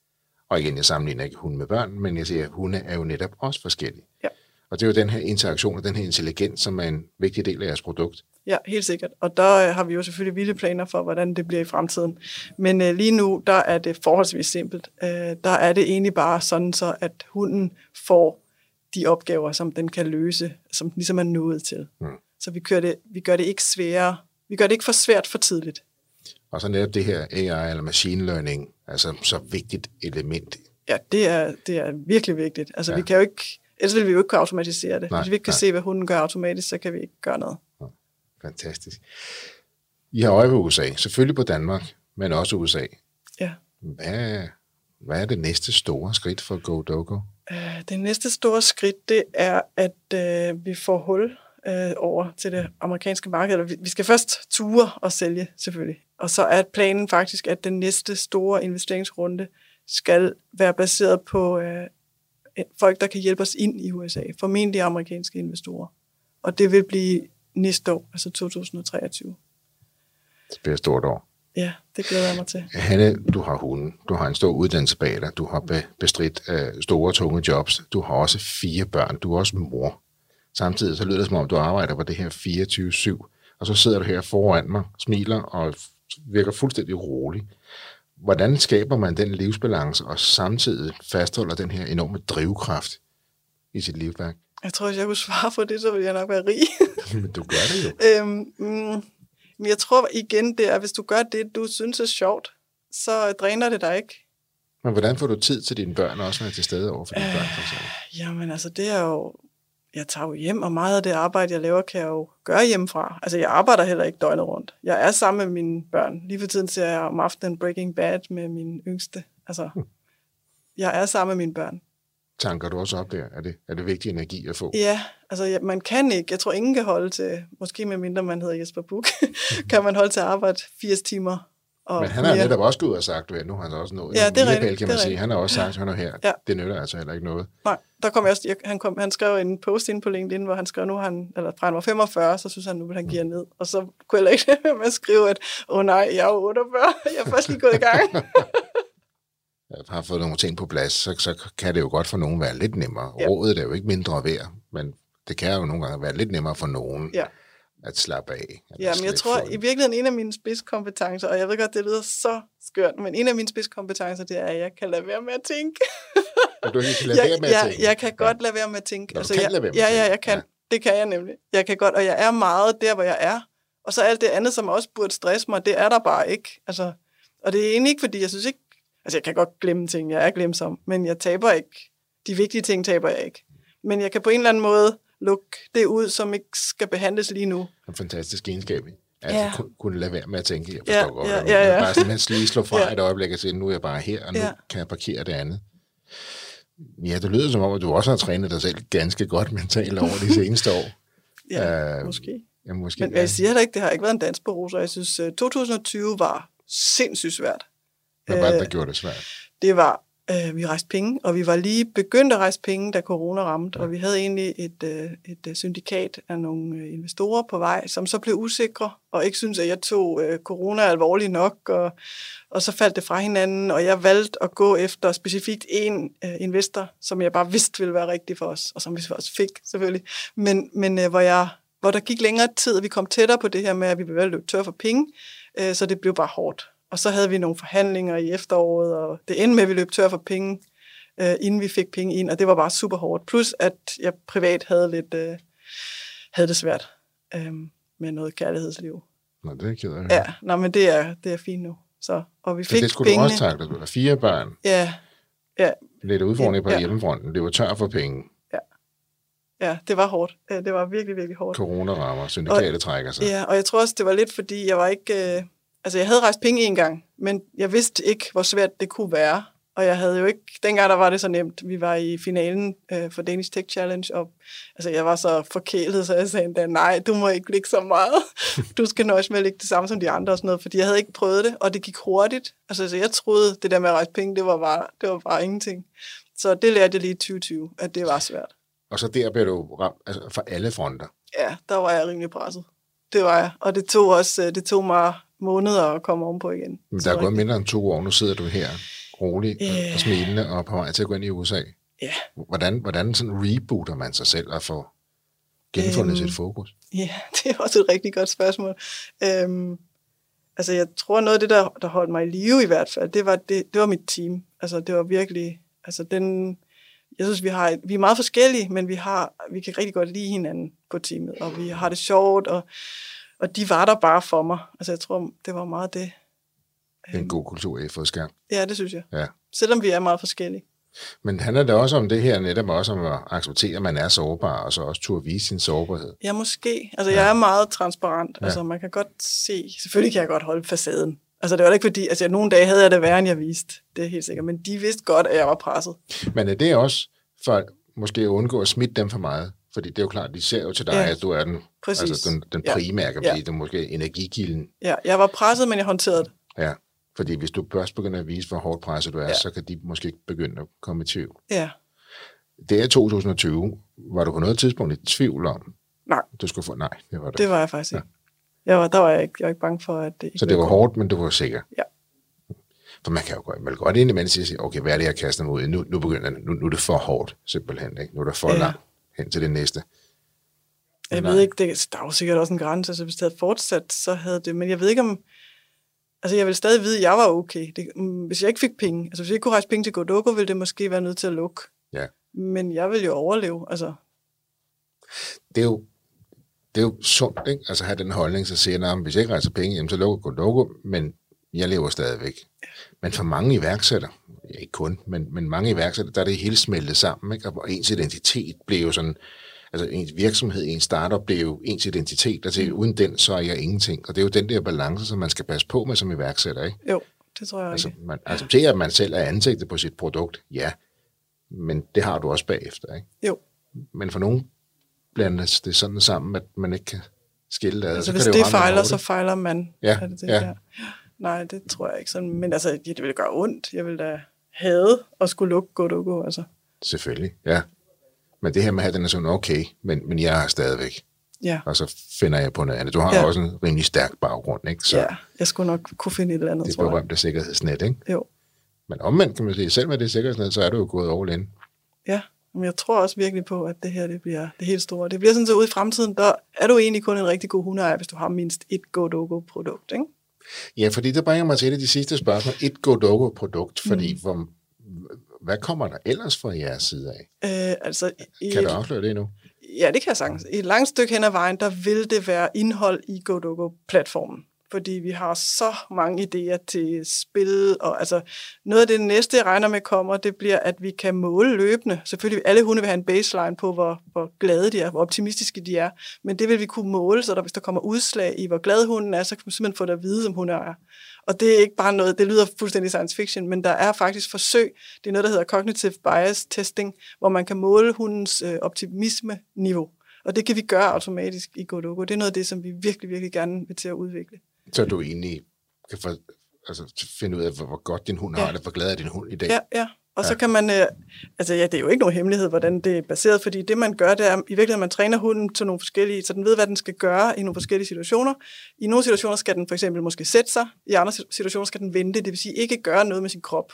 Speaker 1: Og igen, jeg sammenligner ikke hunde med børn, men jeg siger, at hunde er jo netop også forskellige.
Speaker 2: Ja.
Speaker 1: Og det er jo den her interaktion og den her intelligens, som er en vigtig del af jeres produkt.
Speaker 2: Ja, helt sikkert. Og der øh, har vi jo selvfølgelig vilde planer for, hvordan det bliver i fremtiden. Men øh, lige nu, der er det forholdsvis simpelt. Øh, der er det egentlig bare sådan så, at hunden får de opgaver, som den kan løse, som den ligesom er nået til. Mm. Så vi, kører det, vi gør det ikke sværere. Vi gør det ikke for svært for tidligt.
Speaker 1: Og så netop det her AI eller machine learning, altså så vigtigt element.
Speaker 2: Ja, det er, det er virkelig vigtigt. Altså, ja. vi kan jo ikke, ellers vil vi jo ikke kunne automatisere det.
Speaker 1: Nej,
Speaker 2: Hvis vi ikke kan
Speaker 1: nej.
Speaker 2: se, hvad hunden gør automatisk, så kan vi ikke gøre noget.
Speaker 1: Fantastisk. I har øje på USA, selvfølgelig på Danmark, men også USA.
Speaker 2: Ja.
Speaker 1: Hvad, hvad er det næste store skridt for Go Dogo?
Speaker 2: Øh, Det næste store skridt, det er, at øh, vi får hul øh, over til det amerikanske marked. Eller vi, vi skal først ture og sælge, selvfølgelig. Og så er planen faktisk, at den næste store investeringsrunde skal være baseret på øh, folk, der kan hjælpe os ind i USA. Formentlig amerikanske investorer. Og det vil blive næste år, altså 2023.
Speaker 1: Det bliver et stort år.
Speaker 2: Ja, det glæder jeg mig til.
Speaker 1: Hanne, du har hunden, du har en stor uddannelse bag dig, du har be- bestridt uh, store, tunge jobs, du har også fire børn, du er også mor. Samtidig så lyder det som om, du arbejder på det her 24-7, og så sidder du her foran mig, smiler og virker fuldstændig rolig. Hvordan skaber man den livsbalance og samtidig fastholder den her enorme drivkraft i sit livsværk?
Speaker 2: Jeg tror, hvis jeg kunne svare på det, så ville jeg nok være rig.
Speaker 1: Men du gør det jo.
Speaker 2: Øhm, mm, jeg tror igen, det er, hvis du gør det, du synes er sjovt, så dræner det dig ikke.
Speaker 1: Men hvordan får du tid til dine børn og også være til stede over for dine børn? For eksempel?
Speaker 2: Jamen altså, det er jo... Jeg tager jo hjem, og meget af det arbejde, jeg laver, kan jeg jo gøre hjemmefra. Altså, jeg arbejder heller ikke døgnet rundt. Jeg er sammen med mine børn. Lige for tiden ser jeg om aftenen Breaking Bad med min yngste. Altså, jeg er sammen med mine børn.
Speaker 1: Tanker du også op der? Er det, er det vigtig energi at få?
Speaker 2: Ja, altså man kan ikke. Jeg tror, ingen kan holde til, måske med mindre man hedder Jesper Buch, kan man holde til at arbejde 80 timer Og
Speaker 1: Men han har
Speaker 2: mere-
Speaker 1: netop også gået ud og sagt, at nu har han så også nået
Speaker 2: Ja, det er rigtigt,
Speaker 1: kan man sige. Han har også sagt, at han er her.
Speaker 2: Ja.
Speaker 1: Det nytter altså heller ikke noget.
Speaker 2: Nej, der kom jeg også, jeg, han, kom, han skrev en post ind på LinkedIn, hvor han skrev, nu han, eller fra han var 45, så synes han, nu vil han give ned. Og så kunne jeg ikke med at skrive, at åh oh, nej, jeg er jo 48, jeg er først lige gået i gang.
Speaker 1: har fået nogle ting på plads, så, så kan det jo godt for nogen være lidt nemmere.
Speaker 2: Ja.
Speaker 1: Rådet er jo ikke mindre værd, men det kan jo nogle gange være lidt nemmere for nogen
Speaker 2: Ja.
Speaker 1: At slappe af.
Speaker 2: Ja, men jeg tror i virkeligheden en af mine spidskompetencer, og jeg ved godt, det lyder så skørt, men en af mine spidskompetencer, det er, at jeg kan lade være med at tænke.
Speaker 1: At du kan lade være
Speaker 2: jeg,
Speaker 1: med at
Speaker 2: jeg,
Speaker 1: tænke.
Speaker 2: jeg kan godt lade være med at tænke.
Speaker 1: Nå, du kan
Speaker 2: jeg,
Speaker 1: lade være med
Speaker 2: ja,
Speaker 1: at
Speaker 2: ja, jeg kan.
Speaker 1: Ja.
Speaker 2: Det kan jeg nemlig. Jeg kan godt, og jeg er meget der, hvor jeg er. Og så alt det andet, som også burde stresse mig, det er der bare ikke. Altså, og det er egentlig ikke, fordi jeg synes ikke... Altså, jeg kan godt glemme ting, jeg er glemsom, men jeg taber ikke. De vigtige ting taber jeg ikke. Men jeg kan på en eller anden måde lukke det ud, som ikke skal behandles lige nu.
Speaker 1: En fantastisk egenskab. i. At
Speaker 2: Ja.
Speaker 1: ja. kunne, kunne lade være med at tænke, jeg
Speaker 2: Ja,
Speaker 1: forstår godt,
Speaker 2: ja,
Speaker 1: du
Speaker 2: ja,
Speaker 1: mener.
Speaker 2: ja.
Speaker 1: Bare simpelthen lige slå fra
Speaker 2: Ja.
Speaker 1: et øjeblik og sige, nu er jeg bare her, og nu
Speaker 2: Ja.
Speaker 1: kan jeg parkere det andet. Ja, det lyder som om, at du også har trænet dig selv ganske godt mentalt over de seneste år.
Speaker 2: Ja,
Speaker 1: Øh,
Speaker 2: måske.
Speaker 1: Ja, måske.
Speaker 2: Men jeg siger heller ikke, det har ikke været en dans på roser. Jeg synes, øh, 2020 var sindssygt svært.
Speaker 1: Hvad var det, der
Speaker 2: øh,
Speaker 1: gjorde det svært?
Speaker 2: Det var, øh, vi rejste penge, og vi var lige begyndt at rejse penge, da corona ramte, og vi havde egentlig et, øh, et øh, syndikat af nogle øh, investorer på vej, som så blev usikre, og ikke synes at jeg tog øh, corona alvorligt nok, og, og så faldt det fra hinanden, og jeg valgte at gå efter specifikt en øh, investor, som jeg bare vidste ville være rigtig for os, og som vi også fik selvfølgelig, men, men øh, hvor, jeg, hvor der gik længere tid, og vi kom tættere på det her med, at vi blev løbe tør for penge, øh, så det blev bare hårdt. Og så havde vi nogle forhandlinger i efteråret, og det endte med, at vi løb tør for penge, øh, inden vi fik penge ind, og det var bare super hårdt. Plus, at jeg privat havde lidt øh, havde det svært øh, med noget kærlighedsliv.
Speaker 1: Nå, det er ked af.
Speaker 2: Ja, nå, men det er, det er fint nu. Så, og vi
Speaker 1: Så
Speaker 2: fik
Speaker 1: det skulle
Speaker 2: pengene.
Speaker 1: du også takle. Du har fire børn.
Speaker 2: Ja, ja,
Speaker 1: Lidt udfordring på
Speaker 2: Ja.
Speaker 1: hjemmefronten. Det var tør for penge.
Speaker 2: ja, det var hårdt. Ja, det var virkelig, virkelig hårdt.
Speaker 1: Corona rammer. Syndikatet trækker sig.
Speaker 2: Ja, og jeg tror også, det var lidt, fordi jeg var ikke... Øh, altså, jeg havde rejst penge en gang, men jeg vidste ikke, hvor svært det kunne være. Og jeg havde jo ikke... Dengang der var det så nemt. Vi var i finalen øh, for Danish Tech Challenge, og altså, jeg var så forkælet, så jeg sagde endda, nej, du må ikke ligge så meget. Du skal nøjes med at ligge det samme som de andre og sådan noget, fordi jeg havde ikke prøvet det, og det gik hurtigt. Altså, så jeg troede, det der med at rejse penge, det var bare, det var bare ingenting. Så det lærte jeg lige i 2020, at det var svært.
Speaker 1: Og så der blev du ramt altså, fra alle fronter.
Speaker 2: Ja, der var jeg rimelig presset. Det var jeg. Og det tog også øh, det tog mig måneder at komme ovenpå igen.
Speaker 1: Men der er gået mindre end to år. Nu sidder du her rolig
Speaker 2: Ja.
Speaker 1: og smilende og på vej til at gå ind i USA.
Speaker 2: Ja,
Speaker 1: Hvordan, hvordan sådan rebooter man sig selv og får genfundet
Speaker 2: Øhm,
Speaker 1: sit fokus?
Speaker 2: ja, det er også et rigtig godt spørgsmål. Øhm, altså, jeg tror, noget af det, der, der holdt mig i live i hvert fald, det var, det, det var mit team. Altså, det var virkelig... Altså, den, jeg synes, vi, har, vi er meget forskellige, men vi, har, vi kan rigtig godt lide hinanden på teamet, og vi har det sjovt, og, og de var der bare for mig. Altså, jeg tror, det var meget det.
Speaker 1: Det er en god kultur, I har fået skærm.
Speaker 2: Ja, det synes jeg.
Speaker 1: Ja.
Speaker 2: Selvom vi er meget forskellige.
Speaker 1: Men handler det også om det her netop også om at acceptere, at man er sårbar, og så også turde vise sin sårbarhed?
Speaker 2: Ja, måske. Altså, jeg er meget transparent.
Speaker 1: Ja.
Speaker 2: Altså, man kan godt se... Selvfølgelig kan jeg godt holde facaden. Altså, det var ikke fordi... Altså, nogle dage havde jeg det værre, end jeg viste. Det er helt sikkert. Men de vidste godt, at jeg var presset.
Speaker 1: Men er det også for måske at undgå at smitte dem for meget? Fordi det er jo klart, de ser jo til dig,
Speaker 2: Ja.
Speaker 1: at du er den,
Speaker 2: Præcis.
Speaker 1: altså den, den
Speaker 2: Ja.
Speaker 1: primære, kan
Speaker 2: Ja.
Speaker 1: det er måske energikilden.
Speaker 2: Ja, jeg var presset, men jeg håndterede det.
Speaker 1: Ja. Fordi hvis du først begynder at vise, hvor hårdt presset du er,
Speaker 2: Ja.
Speaker 1: ja. så kan de måske begynde at komme i tvivl.
Speaker 2: Ja.
Speaker 1: Det er 2020. Var du på noget tidspunkt i tvivl om,
Speaker 2: Nej,
Speaker 1: du skulle få? Nej, det var det.
Speaker 2: det var jeg faktisk ikke. Jeg var, der var jeg ikke, jeg var ikke bange for, at det ikke
Speaker 1: Så det var hårdt, men du var sikker?
Speaker 2: Ja.
Speaker 1: For man kan jo godt, man kan godt indimellem sige, okay, hvad er det, jeg kaster mig ud i? Nu, nu begynder det, nu, nu er det for hårdt, simpelthen. Ikke? Nu er det for
Speaker 2: Ja.
Speaker 1: ja. langt hen til det næste.
Speaker 2: Jeg ved ikke, det, der er jo sikkert også en grænse. Altså, hvis det havde fortsat, så havde det... Men jeg ved ikke om... Altså, jeg vil stadig vide, at jeg var okay. Det, mm, hvis jeg ikke fik penge, altså hvis jeg ikke kunne rejse penge til Godoko, ville det måske være nødt til at lukke.
Speaker 1: Ja.
Speaker 2: Men jeg vil jo overleve. Altså,
Speaker 1: Det er jo, det er jo sundt, ikke? Altså have den holdning, så siger, at hvis jeg ikke rejser penge, jamen, så lukker Godoko, men jeg lever stadigvæk. Men for mange iværksættere, ja, ikke kun, men, men mange iværksættere, der er det hele smeltet sammen, ikke? og ens identitet bliver jo sådan, altså ens virksomhed, ens startup bliver jo ens identitet, altså uden den, så er jeg ingenting. Og det er jo den der balance, som man skal passe på med som iværksætter, ikke?
Speaker 2: jo, det tror jeg
Speaker 1: Altså,
Speaker 2: ikke.
Speaker 1: man accepterer, at man selv er ansigtet på sit produkt, ja, men det har du også bagefter, ikke?
Speaker 2: Jo,
Speaker 1: Men for nogen blandes det sådan sammen, at man ikke kan skille det
Speaker 2: altså
Speaker 1: så
Speaker 2: hvis det, det fejler, så fejler man.
Speaker 1: Ja,
Speaker 2: Er det det?
Speaker 1: ja.
Speaker 2: nej, det tror jeg ikke. Sådan, men altså, det ville gøre ondt. Jeg ville da have at skulle lukke Godogo, altså.
Speaker 1: Selvfølgelig, ja. Men det her med at have den er sådan, okay, men, men jeg er stadigvæk.
Speaker 2: Ja.
Speaker 1: Og så finder jeg på noget andet. Du har
Speaker 2: Ja.
Speaker 1: også en rimelig stærk baggrund, ikke? Så
Speaker 2: ja, jeg skulle nok kunne finde et eller andet,
Speaker 1: det berømte sikkerhedsnet, ikke?
Speaker 2: Jo,
Speaker 1: Men omvendt kan man sige, selv med det sikkerhedsnet, så er du jo gået all in.
Speaker 2: ja. Men jeg tror også virkelig på, at det her det bliver det helt store. Det bliver sådan så ude i fremtiden, der er du egentlig kun en rigtig god hundeejer, hvis du har mindst et Godogo-produkt, ikke?
Speaker 1: Ja, fordi det bringer mig til et af de sidste spørgsmål. Et Godogo-produkt, fordi mm. hvor, hvad kommer der ellers fra jeres side af?
Speaker 2: Øh, altså, i,
Speaker 1: Kan du afsløre det nu?
Speaker 2: Ja, det kan jeg sagtens. I et langt stykke hen ad vejen, der vil det være indhold i Godogo-platformen. Fordi vi har så mange idéer til spil, og altså noget af det næste, jeg regner med kommer, det bliver, at vi kan måle løbende. Selvfølgelig, alle hunde vil have en baseline på, hvor, hvor glade de er, hvor optimistiske de er, men det vil vi kunne måle, så der, hvis der kommer udslag i, hvor glad hunden er, så kan man simpelthen få det at vide som er. Og det er ikke bare noget, det lyder fuldstændig science fiction, men der er faktisk forsøg, det er noget, der hedder cognitive bias testing, hvor man kan måle hundens øh, optimisme-niveau. Og det kan vi gøre automatisk i Godogo. Det er noget af det, som vi virkelig, virkelig gerne vil til at udvikle.
Speaker 1: Så du egentlig kan få, altså, finde ud af, hvor, hvor godt din hund
Speaker 2: Ja.
Speaker 1: har det, hvor glad er din hund i dag.
Speaker 2: Ja, ja. Og
Speaker 1: Ja.
Speaker 2: så kan man, øh, altså ja, det er jo ikke nogen hemmelighed, hvordan det er baseret, fordi det man gør, det er i virkeligheden, man træner hunden til nogle forskellige, så den ved, hvad den skal gøre i nogle forskellige situationer. I nogle situationer skal den for eksempel måske sætte sig, i andre situationer skal den vente, det vil sige ikke gøre noget med sin krop.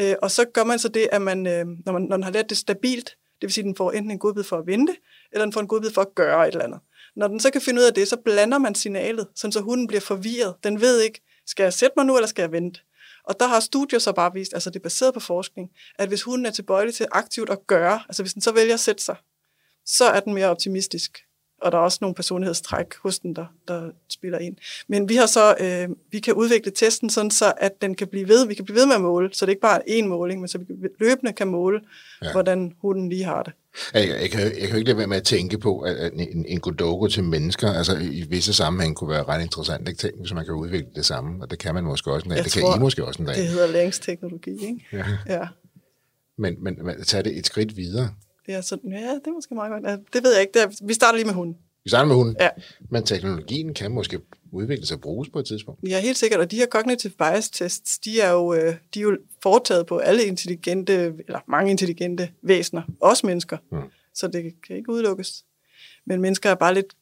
Speaker 2: Øh, og så gør man så det, at man, øh, når, man, når den har lært det stabilt, det vil sige, at den får enten en godbid for at vente, eller den får en godbid for at gøre et eller andet. Når den så kan finde ud af det, så blander man signalet, sådan så hunden bliver forvirret. Den ved ikke, skal jeg sætte mig nu, eller skal jeg vente? Og der har studier så bare vist, altså det er baseret på forskning, at hvis hunden er tilbøjelig til aktivt at gøre, altså hvis den så vælger at sætte sig, så er den mere optimistisk. Og der er også nogle personlighedstræk hos den, der, der spiller ind. Men vi har så, øh, vi kan udvikle testen sådan så, at den kan blive ved, vi kan blive ved med at måle, så det ikke bare er én måling, men så vi løbende kan måle,
Speaker 1: ja.
Speaker 2: hvordan hunden lige har det.
Speaker 1: Jeg, jeg, kan, jeg kan jo ikke lade være med at tænke på, at, en, en Godogo til mennesker, altså i visse sammenhæng kunne være ret interessant, ikke? Tænk, hvis man kan udvikle det samme, og det kan man måske også en dag,
Speaker 2: Jeg
Speaker 1: det
Speaker 2: tror,
Speaker 1: kan I måske også en dag.
Speaker 2: Det hedder læringsteknologi, ikke?
Speaker 1: Ja.
Speaker 2: Ja.
Speaker 1: Men, men, men tag det et skridt videre.
Speaker 2: Ja, så, ja, det er måske meget godt. Det ved jeg ikke. Det er, vi starter lige med hunden.
Speaker 1: Vi starter med hunden,
Speaker 2: Ja.
Speaker 1: men teknologien kan måske udvikle sig og bruges på et tidspunkt.
Speaker 2: Ja, helt sikkert. Og de her cognitive bias tests, de er jo, øh, de er jo foretaget på alle intelligente, eller mange intelligente væsener, også mennesker.
Speaker 1: Mm.
Speaker 2: Så det kan ikke udelukkes. Men mennesker er bare lidt,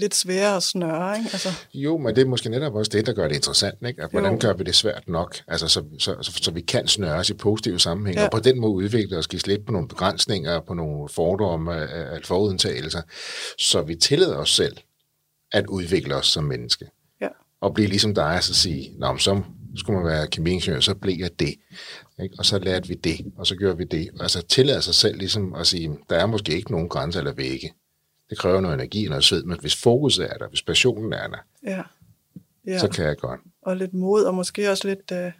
Speaker 2: lidt svære at snøre, ikke? Altså,
Speaker 1: Jo, men det er måske netop også det, der gør det interessant. Ikke? At, hvordan
Speaker 2: Jo.
Speaker 1: gør vi det svært nok, altså, så, så, så, så vi kan snøres i positive sammenhæng, ja. Og på den måde udvikle os, give slip på nogle begrænsninger, på nogle fordomme, af- af forudtagelser, så vi tillader os selv at udvikle os som menneske.
Speaker 2: ja.
Speaker 1: Og blive ligesom dig, og så sige, Nå, så skulle man være kemiingeniør, så blev jeg det. Ikke? Og så lærte vi det, og så gjorde vi det. Altså tillade sig selv ligesom at sige, der er måske ikke nogen grænser eller vægge. Det kræver noget energi og noget sved, men hvis fokuset er der, hvis passionen er der,
Speaker 2: ja. ja.
Speaker 1: så kan jeg godt.
Speaker 2: Og lidt mod, og måske også lidt, øh,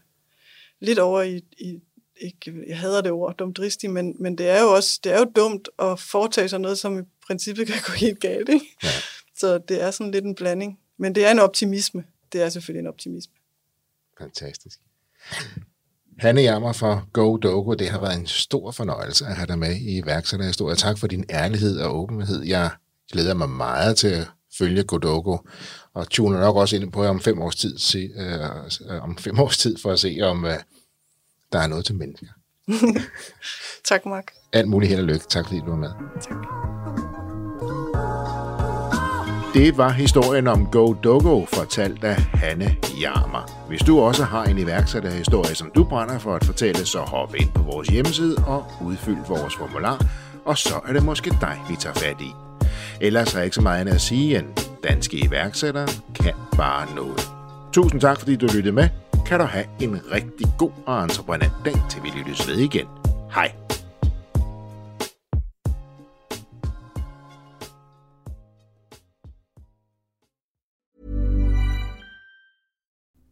Speaker 2: lidt over i, i ikke, jeg hader det ord, dumt dristig, men, men det er jo også det er jo dumt at foretage sig noget, som i princippet kan gå helt galt. Ikke?
Speaker 1: Ja.
Speaker 2: Så det er sådan lidt en blanding. Men det er en optimisme. Det er selvfølgelig en optimisme.
Speaker 1: Fantastisk. Hanne Jammer fra Go Dogo, det har været en stor fornøjelse at have dig med i iværksætterhistorie. Tak for din ærlighed og åbenhed. Jeg glæder mig meget til at følge Go Dogo, og tuner nok også ind på om fem års tid, se, øh, om fem års tid for at se, om øh, der er noget til mennesker.
Speaker 2: Tak, Mark.
Speaker 1: Alt muligt held og lykke. Tak fordi du var med.
Speaker 2: Tak.
Speaker 1: Det var historien om Go Dogo, fortalt af Hanne Jarmer. Hvis du også har en iværksætterhistorie, som du brænder for at fortælle, så hop ind på vores hjemmeside og udfyld vores formular, og så er det måske dig, vi tager fat i. Ellers er ikke så meget andet at sige, end danske iværksættere kan bare noget. Tusind tak, fordi du lyttede med. Kan du have en rigtig god og entreprenant dag, til vi lyttes ved igen. Hej.